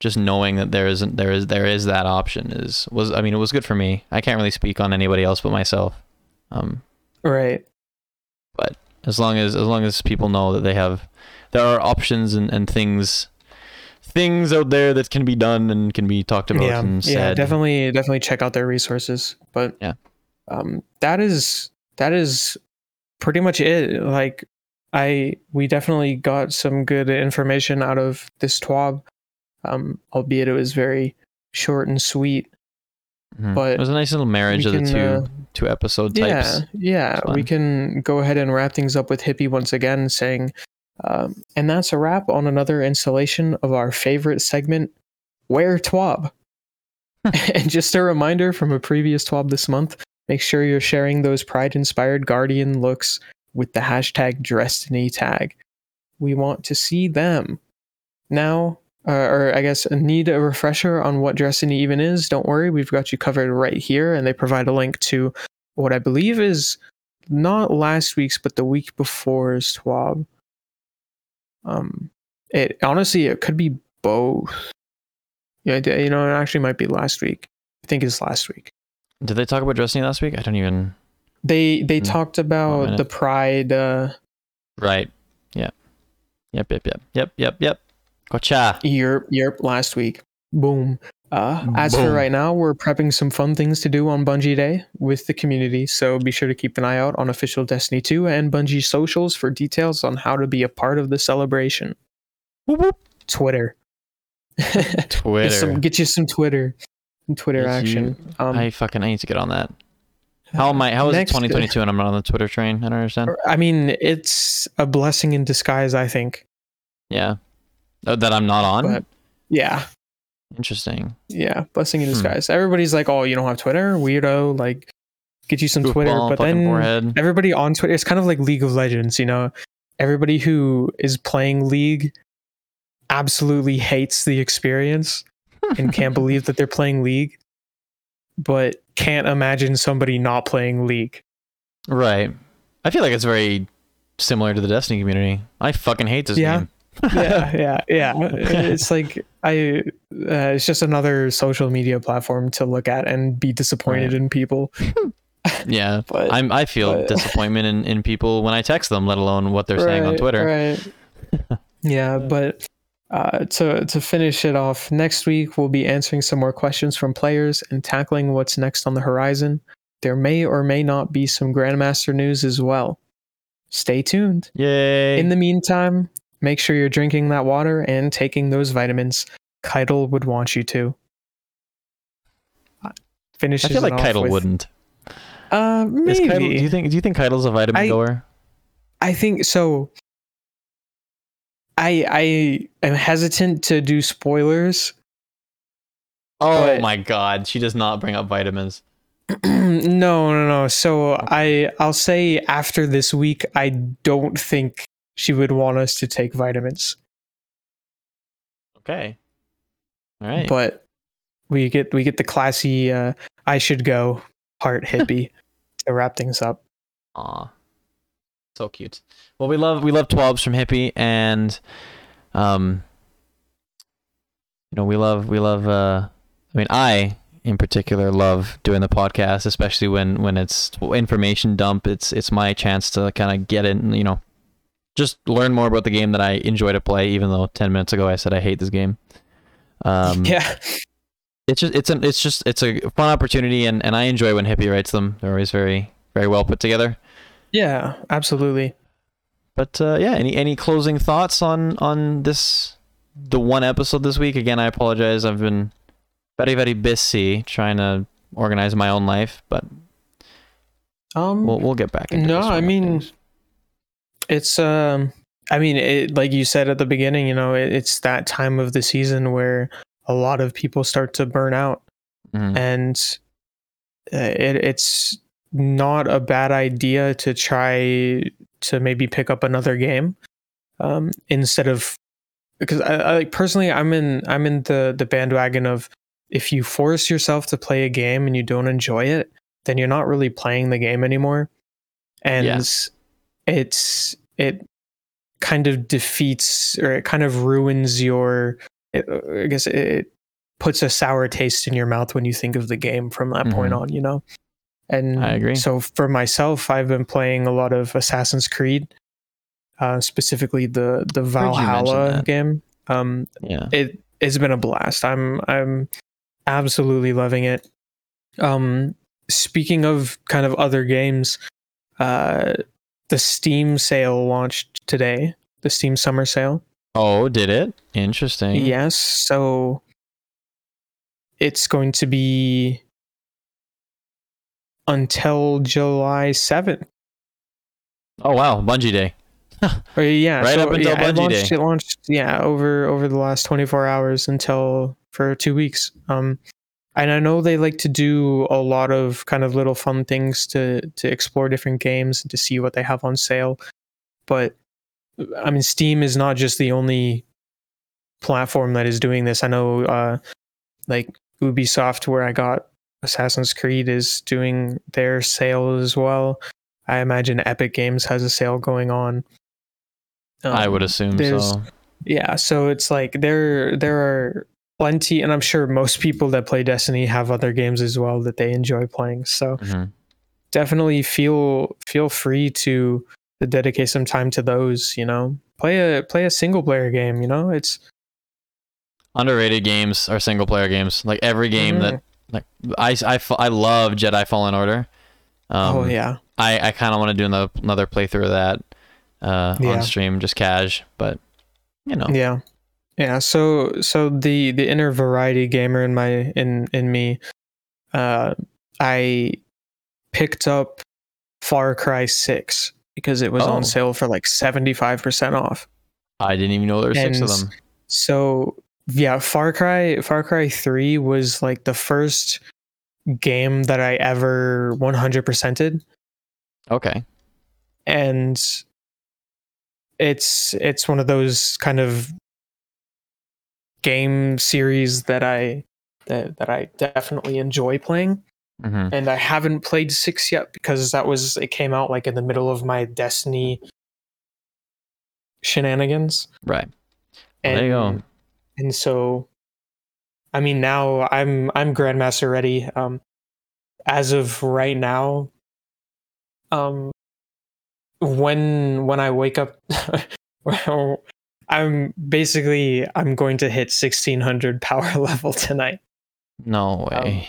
just knowing that there isn't there is there is that option is was i mean it was good for me. I can't really speak on anybody else but myself. Um right. But as long as as long as people know that they have there are options and, and things things out there that can be done and can be talked about yeah and yeah definitely definitely check out their resources but Yeah. um that is that is pretty much it like i we definitely got some good information out of this twab um albeit it was very short and sweet Mhm. but it was a nice little marriage we of the can, two uh, two episode types Yeah, yeah. We can go ahead and wrap things up with Hippie once again, saying, um, and that's a wrap on another installation of our favorite segment, Where Twab. <laughs> and just a reminder from a previous Twab this month make sure you're sharing those pride inspired Guardian looks with the hashtag Destiny tag. We want to see them. Now, uh, or I guess need a refresher on what Destiny even is, don't worry, we've got you covered right here. And they provide a link to what I believe is not last week's, but the week before's TWAB. Um, it honestly it could be both. Yeah, you know, it actually might be last week. I think it's last week. Did they talk about Destiny last week? I don't even. They they Hmm. talked about the Pride. Uh, Right. Yeah. Yep. Yep. Yep. Yep. Yep. Yep. Gotcha. Europe, Europe last week. Boom. Uh, as for right now, we're prepping some fun things to do on Bungie Day with the community. So be sure to keep an eye out on official Destiny 2 and Bungie socials for details on how to be a part of the celebration. Whoop, whoop. Twitter. <laughs> get, Twitter. some, get you some Twitter. Some Twitter Get action. Um, I fucking I need to get on that. How am I? How is next- it 2022 and I'm not on the Twitter train? I don't understand. I mean, it's a blessing in disguise, I think. Yeah. Oh, that I'm not on. But yeah, Interesting. yeah, blessing in Hmm. disguise. Everybody's like, "Oh, you don't have Twitter, weirdo." Like, get you some Twitter, but then forehead. everybody on Twitter, it's kind of like League of Legends, you know. Everybody who is playing League absolutely hates the experience and can't <laughs> believe that they're playing League, but can't imagine somebody not playing League. Right. I feel like it's very similar to the Destiny community. I fucking hate this Yeah. game. <laughs> yeah, yeah, yeah. <laughs> It's like I, uh, it's just another social media platform to look at and be disappointed Right. in people. Yeah. <laughs> But I'm I feel but- disappointment in, in people when I text them, let alone what they're saying on Twitter. Right. <laughs> yeah, but uh, to to finish it off, next week we'll be answering some more questions from players and tackling what's next on the horizon. There may or may not be some Grandmaster news as well. Stay tuned. Yay. In the meantime, make sure you're drinking that water and taking those vitamins. Caiatl would want you to. Finishes I feel like it Caiatl with- wouldn't. Uh, maybe. Caiatl, do you think do you think Caiatl's a vitamin I- goer? I think so. I I am hesitant to do spoilers. Oh my god, she does not bring up vitamins. <clears throat> no, no, no. So I I'll say after this week, I don't think she would want us to take vitamins, Okay. All right. but we get we get the classy uh, I should go part <laughs> hippie to wrap things up. Aw. So cute. Well, we love we love twelves from Hippie, and um, you know we love we love. Uh, I mean, I in particular love doing the podcast, especially when when it's information dump. It's it's my chance to kind of get in, you know, just learn more about the game that I enjoy to play. Even though ten minutes ago I said I hate this game. Um, yeah, it's just it's an it's just it's a fun opportunity, and and I enjoy when Hippie writes them. They're always very very well put together. yeah, absolutely. But uh, yeah, any any closing thoughts on on this the one episode this week? Again, I apologize. I've been very very busy trying to organize my own life, but Um, we'll we'll get back into No, I mean. It's um i mean it, like you said at the beginning you know it, it's that time of the season where a lot of people start to burn out Mhm. and uh, it, it's not a bad idea to try to maybe pick up another game um instead of because I, I like personally i'm in i'm in the the bandwagon of if you force yourself to play a game and you don't enjoy it then you're not really playing the game anymore and. It's it kind of defeats or it kind of ruins your it, i guess it puts a sour taste in your mouth when you think of the game from that point Mhm. on you know and I agree. so for myself i've been playing a lot of assassin's creed uh, specifically the the Heard you mention valhalla game um yeah, it it's been a blast. I'm I'm absolutely loving it. Um speaking of kind of other games, uh the Steam sale launched today. The Steam summer sale. oh, did it? Interesting. Yes, so it's going to be until July 7th. Oh wow, Bungie Day. Or <laughs> yeah, Right so, up until yeah, it Bungie launched, Day. It launched, yeah, over over the last 24 hours until for two weeks. Um, and I know they like to do a lot of kind of little fun things to to explore different games and to see what they have on sale. But I mean, Steam is not just the only platform that is doing this. I know uh like Ubisoft where I got Assassin's Creed is doing their sale as well. I imagine Epic Games has a sale going on. I Um, would assume so. yeah, so it's like there there are plenty and I'm sure most people that play Destiny have other games as well that they enjoy playing. So Mhm. definitely feel feel free to to dedicate some time to those, you know. Play a play a single player game, you know? It's Underrated games are single player games. Like every game that like I I I love Jedi Fallen Order. Um, oh yeah. I I kind of want to do another another playthrough of that uh, Yeah. on stream, just cash. But you know, Yeah. Yeah, so so the the inner variety gamer in my in in me uh I picked up Far Cry 6 because it was Oh. on sale for like 75% off. I didn't even know there were six of them. So yeah, Far Cry Far Cry 3 was like the first game that I ever 100%ed Okay. and it's it's one of those kind of game series that I that, that I definitely enjoy playing hmm and I haven't played 6 yet because that was it came out like in the middle of my Destiny shenanigans Right. and There you go. and so i mean now i'm i'm grandmaster ready um as of right now um when when i wake up <laughs> well, i'm basically i'm going to hit 1600 power <laughs> level tonight No way.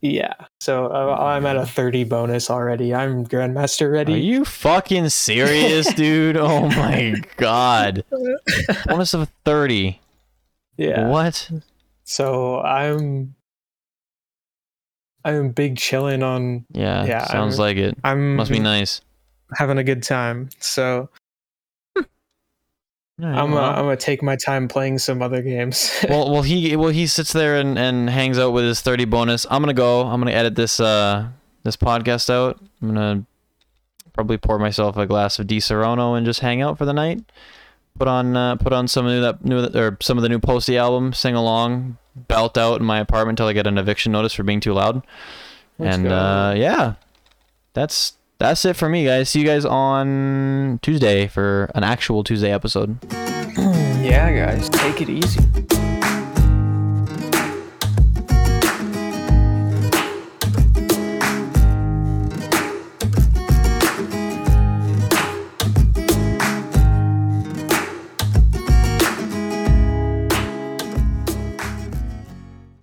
yeah so uh, i'm at a 30 bonus already i'm grandmaster ready. Are you fucking serious, <laughs> dude? Oh my god. <laughs> Bonus of thirty. yeah What? so i'm i'm big chilling on Yeah. Yeah, sounds I'm- like it. i'm Must be nice. having a good time so I'm well. uh, I'm gonna take my time playing some other games. <laughs> well, well, he well he sits there and, and hangs out with his thirty bonus. I'm gonna go. I'm gonna edit this uh this podcast out. I'm gonna probably pour myself a glass of Disaronno and just hang out for the night. Put on uh, put on some of the new that new or some of the new Posty album. Sing along, belt out in my apartment until I get an eviction notice for being too loud. Let's and uh, yeah, that's that's it for me, guys. See you guys on Tuesday for an actual Tuesday episode. <clears throat> yeah, guys, take it easy.